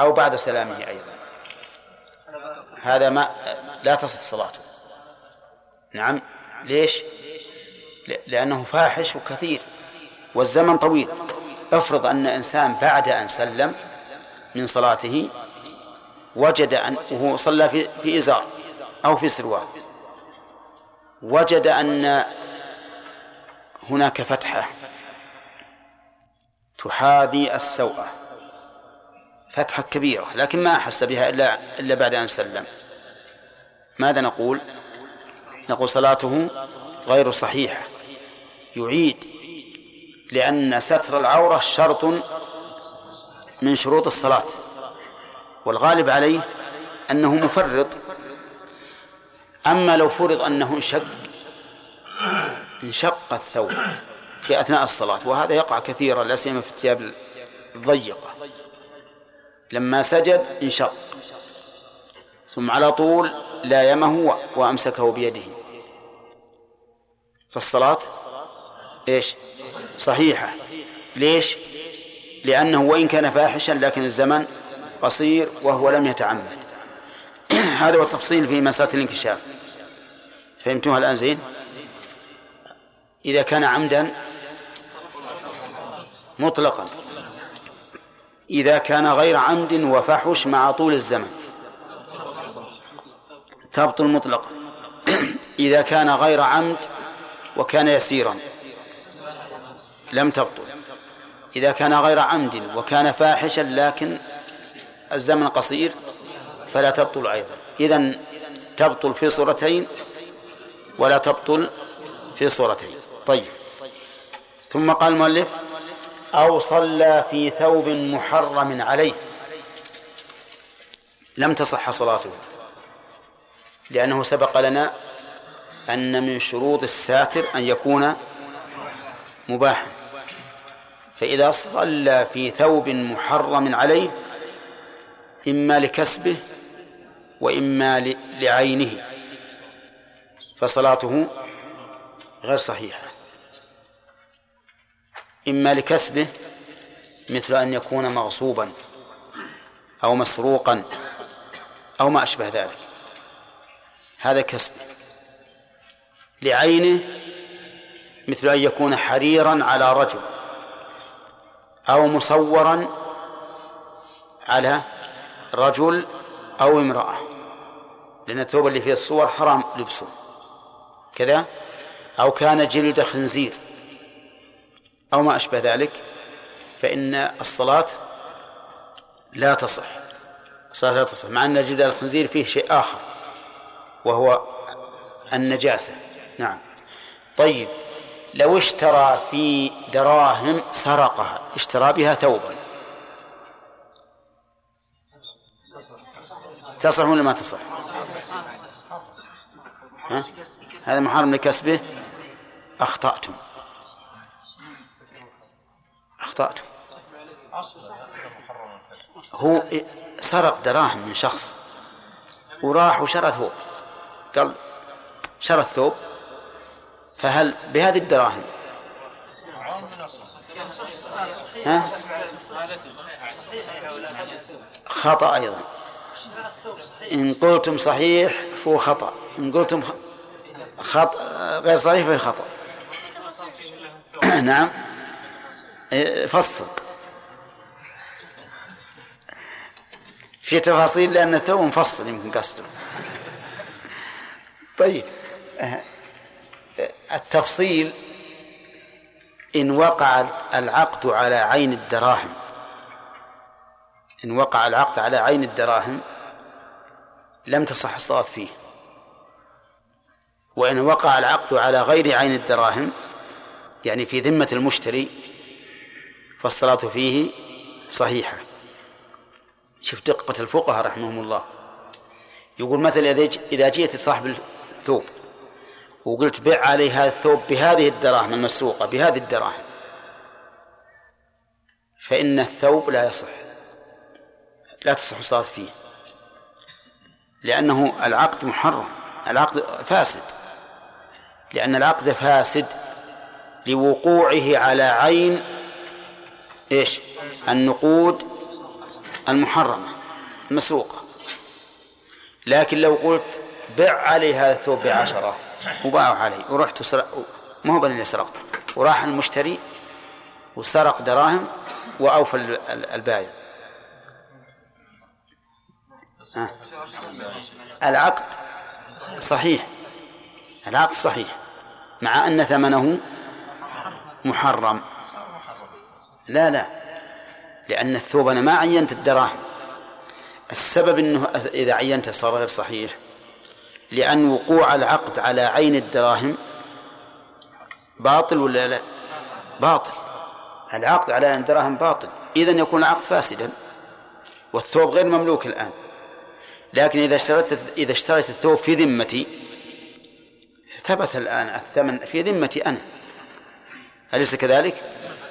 أو بعد سلامه أيضا. هذا ما لا تصح صلاته. نعم. ليش؟ لأنه فاحش وكثير والزمن طويل. افرض أن إنسان بعد أن سلم من صلاته وجد أن وهو صلى في, في إزار أو في سروال. وجد أن هناك فتحة تحاذي السوءة فتحة كبيرة لكن ما أحس بها إلا إلا بعد أن سلم. ماذا نقول؟ نقول صلاته غير صحيحة. يعيد لأن ستر العورة شرط من شروط الصلاة. والغالب عليه أنه مفرط. أما لو فرض أنه انشق انشق الثوب في أثناء الصلاة وهذا يقع كثيرا لا سيما في الثياب الضيقة لما سجد انشق ثم على طول لايمه وأمسكه بيده فالصلاة إيش؟ صحيحة ليش؟ لأنه وإن كان فاحشا لكن الزمن قصير وهو لم يتعمد *clears throat* هذا هو التفصيل في مسألة الانكشاف فهمتوها الآن زين؟ إذا كان عمدا مطلقا. إذا كان غير عمد وفحش مع طول الزمن. تبطل مطلقا *clears throat* إذا كان غير عمد وكان يسيرا. لم تبطل. إذا كان غير عمد وكان فاحشا لكن الزمن قصير فلا تبطل أيضا. إذا تبطل في صورتين ولا تبطل في صورتين. طيب. ثم قال المؤلف أو صلى في ثوب محرم عليه. لم تصح صلاته لأنه سبق لنا أن من شروط الساتر أن يكون مباحا. فإذا صلى في ثوب محرم عليه إما لكسبه وإما لعينه فصلاته غير صحيحة. إما لكسبه مثل أن يكون مغصوبا أو مسروقا أو ما أشبه ذلك. هذا كسب. لعينه مثل أن يكون حريرا على رجل أو مصورا على رجل أو امرأة. لأن الثوب اللي فيه الصور حرام لبسه. كذا؟ أو كان جلد خنزير. أو ما أشبه ذلك فإن الصلاة لا تصح الصلاة لا تصح مع أن جلد الخنزير فيه شيء آخر وهو النجاسة. نعم. طيب لو اشترى في دراهم سرقها اشترى بها ثوبا. تصح ولا ما تصح؟ ها؟ هذا محرم لكسبه؟ أخطأتم. أخطأتم هو سرق دراهم من شخص وراح وشرى ثوب قال شرى الثوب فهل بهذه الدراهم؟ ها؟ خطأ أيضا. إن قلتم صحيح فهو خطأ. إن قلتم خطأ غير صحيح فهو خطأ. *coughs* نعم. فصل. في تفاصيل لأن الثوب مفصل يمكن قصده. طيب التفصيل إن وقع العقد على عين الدراهم. إن وقع العقد على عين الدراهم لم تصح الصلاة فيه. وإن وقع العقد على غير عين الدراهم يعني في ذمة المشتري فالصلاة فيه صحيحة. شوف دقة الفقهاء رحمهم الله. يقول مثلا إذا جئت صاحب الثوب وقلت بع علي هذا الثوب بهذه الدراهم المسروقة بهذه الدراهم. فإن الثوب لا يصح. لا تصح الصلاة فيه. لأنه العقد محرم العقد فاسد. لأن العقد فاسد لوقوعه على عين إيش؟ النقود المحرمة المسروقة. لكن لو قلت بع علي هذا الثوب بعشرة وباعوا علي ورحت سرق ما هو اللي سرقت؟ وراح المشتري وسرق دراهم وأوفى البايع. العقد صحيح العقد صحيح مع أن ثمنه محرم. لا لا. لأن الثوب أنا ما عينت الدراهم. السبب أنه إذا عينته صار غير صحيح. لأن وقوع العقد على عين الدراهم باطل ولا لا؟ باطل. العقد على عين الدراهم باطل. إذا يكون العقد فاسدا. والثوب غير مملوك الآن. لكن إذا اشتريت إذا اشتريت الثوب في ذمتي ثبت الآن الثمن في ذمتي أنا. أليس كذلك؟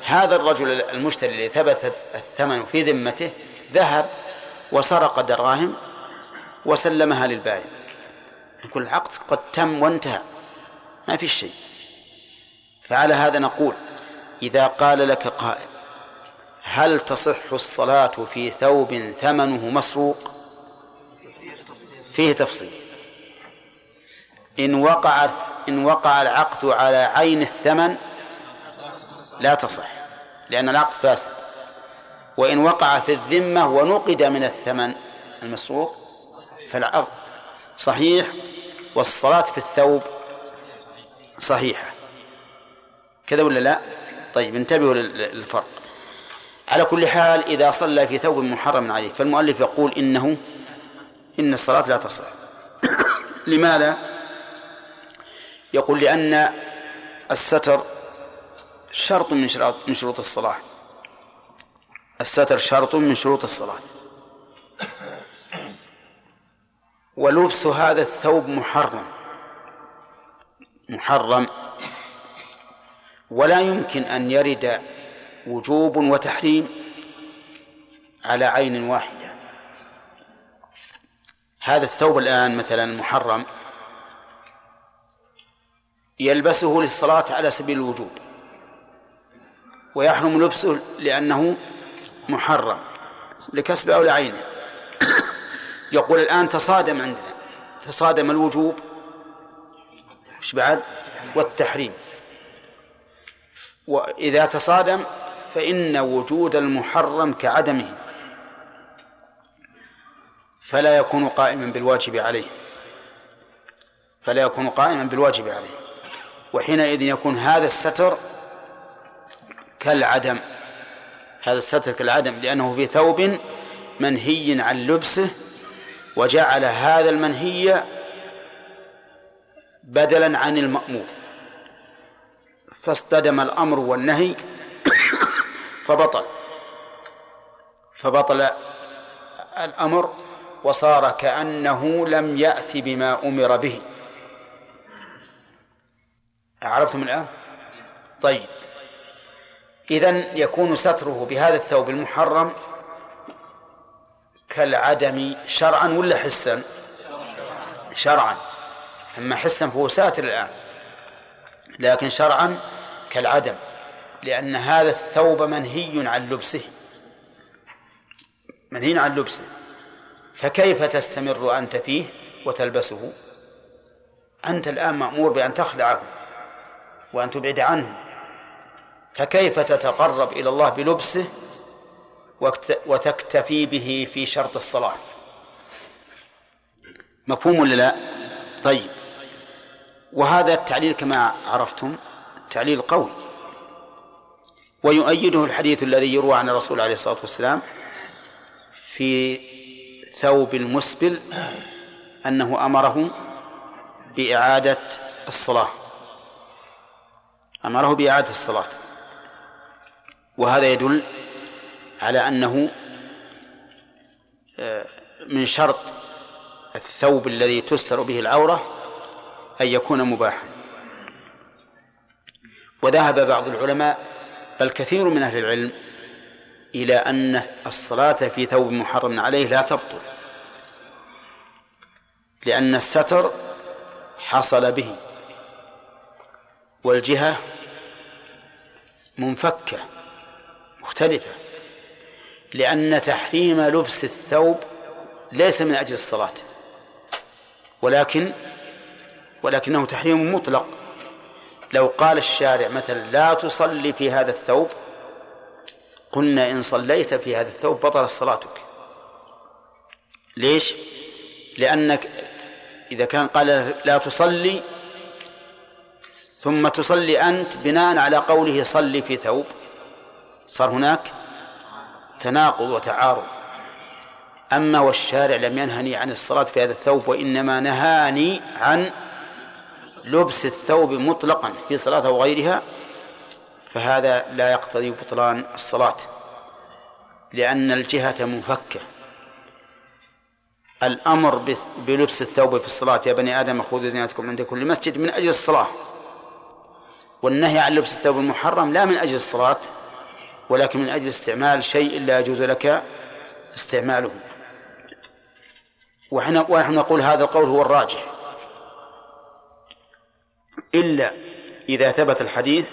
هذا الرجل المشتري الذي ثبت الثمن في ذمته ذهب وسرق دراهم وسلمها للبائع. يقول العقد قد تم وانتهى. ما في شيء. فعلى هذا نقول إذا قال لك قائل هل تصح الصلاة في ثوب ثمنه مسروق؟ فيه تفصيل. إن وقع إن وقع العقد على عين الثمن لا تصح لأن العقد فاسد. وإن وقع في الذمة ونقد من الثمن المسروق فالعقد صحيح والصلاة في الثوب صحيحة. كذا ولا لا؟ طيب انتبهوا للفرق. على كل حال إذا صلى في ثوب محرم عليه فالمؤلف يقول إنه إن الصلاة لا تصح. *coughs* لماذا؟ يقول لأن الستر شرط من شروط من شروط الصلاة. الستر شرط من شروط الصلاة. ولبس هذا الثوب محرم. محرم. ولا يمكن أن يرد وجوب وتحريم على عين واحدة. هذا الثوب الآن مثلا محرم. يلبسه للصلاة على سبيل الوجوب. ويحرم لبسه لأنه محرم لكسب أو لعينه. *coughs* يقول الآن تصادم عندنا. تصادم الوجوب. إيش بعد؟ والتحريم. وإذا تصادم فإن وجود المحرم كعدمه. فلا يكون قائما بالواجب عليه. فلا يكون قائما بالواجب عليه. وحينئذ يكون هذا الستر كالعدم. هذا الستر كالعدم لأنه في ثوب منهي عن لبسه وجعل هذا المنهي بدلا عن المأمور فاصطدم الأمر والنهي فبطل. فبطل الأمر وصار كأنه لم يأت بما أمر به. عرفتم الآن؟ طيب. إذن يكون ستره بهذا الثوب المحرم كالعدم شرعا ولا حسا؟ شرعا. أما حسا فهو ساتر الآن لكن شرعا كالعدم لأن هذا الثوب منهي عن لبسه منهي عن لبسه. فكيف تستمر أنت فيه وتلبسه؟ أنت الآن مأمور بأن تخلعه وأن تبعد عنه. فكيف تتقرب إلى الله بلبسه وتكتفي به في شرط الصلاة؟ مفهوم ولا لا؟ طيب. وهذا التعليل كما عرفتم تعليل قوي. ويؤيده الحديث الذي يروى عن الرسول عليه الصلاة والسلام في ثوب المسبل أنه أمره بإعادة الصلاة. أمره بإعادة الصلاة. وهذا يدل على أنه آه، من شرط الثوب الذي تستر به العورة أن يكون مباحا. وذهب بعض العلماء بل كثير من أهل العلم إلى أن الصلاة في ثوب محرم عليه لا تبطل لأن الستر حصل به والجهة منفكة. مختلفة لأن تحريم لبس الثوب ليس من أجل الصلاة ولكن ولكنه تحريم مطلق لو قال الشارع مثلا لا تصلي في هذا الثوب قلنا إن صليت في هذا الثوب بطلت صلاتك ليش؟ لأنك إذا كان قال لا تصلي ثم تصلي أنت بناء على قوله صلي في ثوب صار هناك تناقض وتعارض. أما والشارع لم ينهني عن الصلاة في هذا الثوب وإنما نهاني عن لبس الثوب مطلقا في صلاة أو غيرها فهذا لا يقتضي بطلان الصلاة لأن الجهة منفكة. الأمر بلبس الثوب في الصلاة يا بني آدم خذوا زينتكم عند كل مسجد من أجل الصلاة. والنهي عن لبس الثوب المحرم لا من أجل الصلاة ولكن من أجل استعمال شيء لا يجوز لك استعماله. ونحن ونحن نقول هذا القول هو الراجح. إلا إذا ثبت الحديث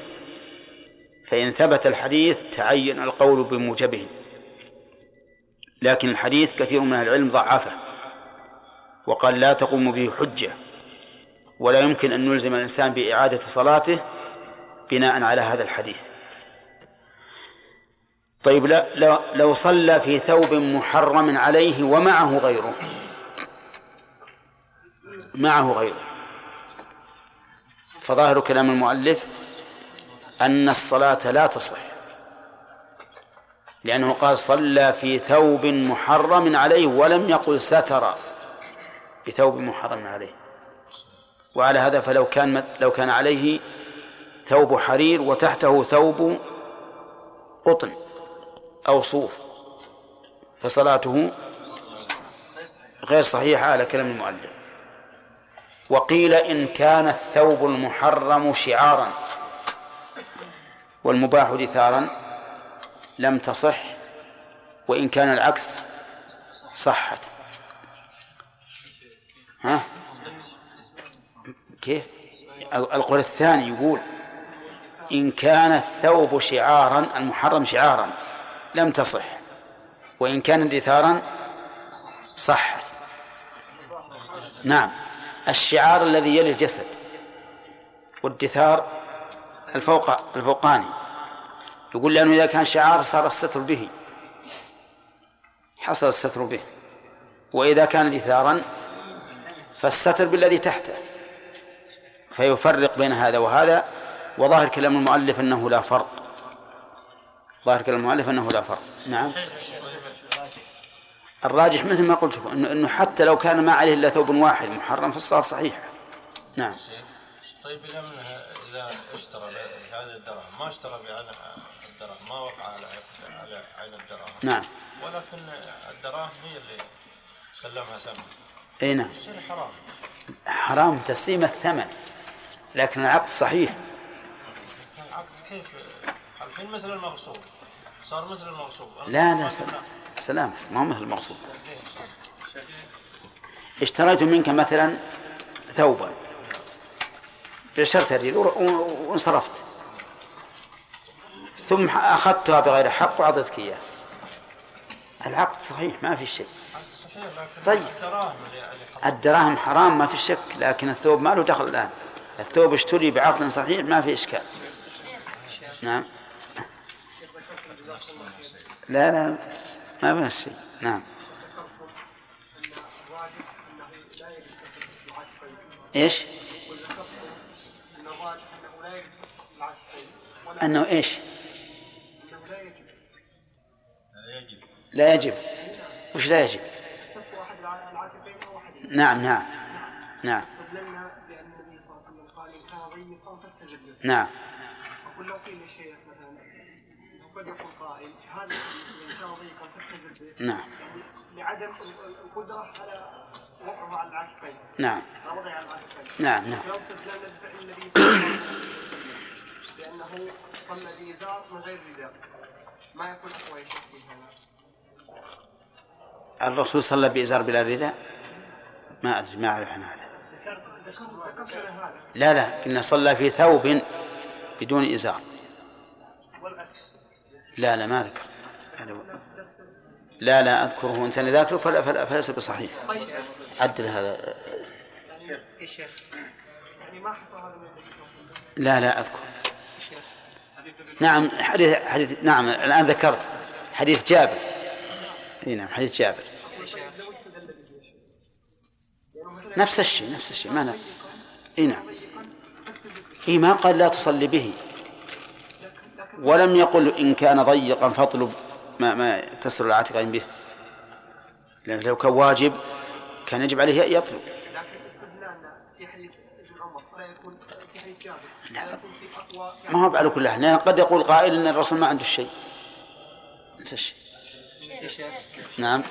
فإن ثبت الحديث تعين القول بموجبه. لكن الحديث كثير من العلم ضعفه وقال لا تقوم به حجة ولا يمكن أن نلزم الإنسان بإعادة صلاته بناء على هذا الحديث. طيب لو, لو صلى في ثوب محرم عليه ومعه غيره. معه غيره. فظاهر كلام المؤلف أن الصلاة لا تصح لأنه قال صلى في ثوب محرم عليه ولم يقل ستر بثوب محرم عليه. وعلى هذا فلو كان لو كان عليه ثوب حرير وتحته ثوب قطن. أو صوف فصلاته غير صحيحة على كلام المؤلف. وقيل إن كان الثوب المحرم شعارا والمباح دثارا لم تصح وإن كان العكس صحت. ها؟ كيف؟ القول الثاني يقول إن كان الثوب شعارا المحرم شعارا. لم تصح. وإن كان دثارا صحت نعم. الشعار الذي يلي الجسد. والدثار الفوق الفوقاني. يقول لأنه إذا كان شعار صار الستر به. حصل الستر به. وإذا كان دثارا فالستر بالذي تحته. فيفرق بين هذا وهذا. وظاهر كلام المؤلف أنه لا فرق. ظاهر كلام المؤلف أنه لا فرق. نعم. الراجح مثل ما قلت انه إنه حتى لو كان ما عليه إلا ثوب واحد محرم فالصلاه صحيحه نعم. طيب إذا من إذا اشترى بهذه الدراهم ما اشترى بعين الدراهم ما وقع على على عين الدراهم نعم. ولكن الدراهم هي اللي سلمها ثمن. إي نعم. حرام. حرام تسليم الثمن لكن العقد صحيح. العقد كيف الحين مثل المغصوب. صار مثل المغصوب. لا لا سلام. سلام ما هو مثل المغصوب. اشتريت منك مثلا ثوبا. بشرت الريل وانصرفت. ثم أخذتها بغير حق وأعطيتك إياه العقد صحيح ما في لكن طيب. الدراهم حرام ما في شك لكن الثوب ما له دخل الآن. الثوب اشتري بعقد صحيح ما في إشكال. نعم. لا لا ما الشيء نعم إيش؟ أنه إيش؟ لا يجب وش لا يجب؟ نعم نعم نعم نعم قد قائل هذا نعم. لعدم القدرة على وضعه على العكفين. نعم. وضعه على العكفين. نعم نعم. بفعل النبي صلى الله عليه وسلم بانه صلى بازار من غير رداء ما يكون أقوى في هذا. الرسول صلى بإزار بلا رداء ما أدري ما أعرف عن هذا. لا لا إن صلى في ثوب بدون إزار. لا لا ما ذكر لا لا أذكره. إنسان ذاكره فلا فلا فليس بصحيح. عدل هذا. شيخ يعني ما حصل هذا لا لا أذكر. نعم حديث حديث نعم الآن ذكرت. حديث جابر. إي نعم حديث جابر. نفس الشيء نفس الشيء. ما نعم إي نعم. إي ما قال لا تصلي به. ولم يقل إن كان ضيقا فاطلب ما ما تسر العاتقين به. لأن لو كان واجب كان يجب عليه أن يطلب. لا. ما هو على كل حال قد يقول قائل إن الرسول ما عنده شيء. نعم.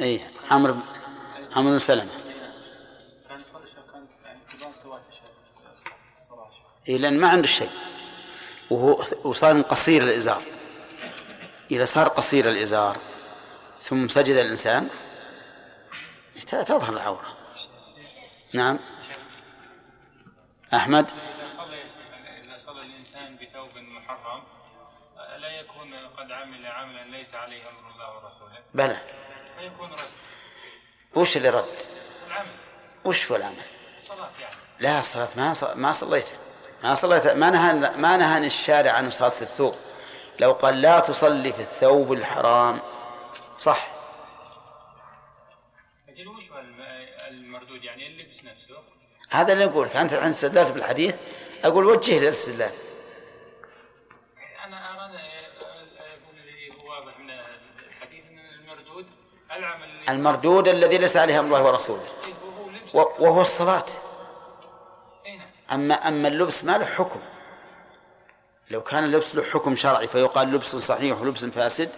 اي عمرو عمرو بن سلمة كان يصلي شيخ كان الصلاة اي لأن ما عنده شيء. وهو وصار قصير الإزار. إذا صار قصير الإزار ثم سجد الإنسان ت- تظهر العورة. نعم. أحمد؟ إذا صلى إذا صلى الإنسان بثوب محرم لا يكون قد عمل عملا ليس عليه أمر الله ورسوله. بلى. فيكون رد. وش اللي رد؟ العمل. وش هو العمل؟ صلاة يعني. لا الصلاة ما ما صليت. ما صليت. ما نهى ما نهى الشارع عن الصلاة في الثوب. لو قال لا تصلي في الثوب الحرام صح. المردود؟ يعني اللبس نفسه. هذا اللي أقول. أنت أنت استدلت بالحديث أقول وجه للاستدلال. أن يكون الذي هو واضح من الحديث أن المردود العمل المردود الذي ليس عليه أمر الله ورسوله. وهو لبس و- وهو الصلاة أي نعم أما أما اللبس ما له حكم. لو كان اللبس له حكم شرعي فيقال لبس صحيح ولبس فاسد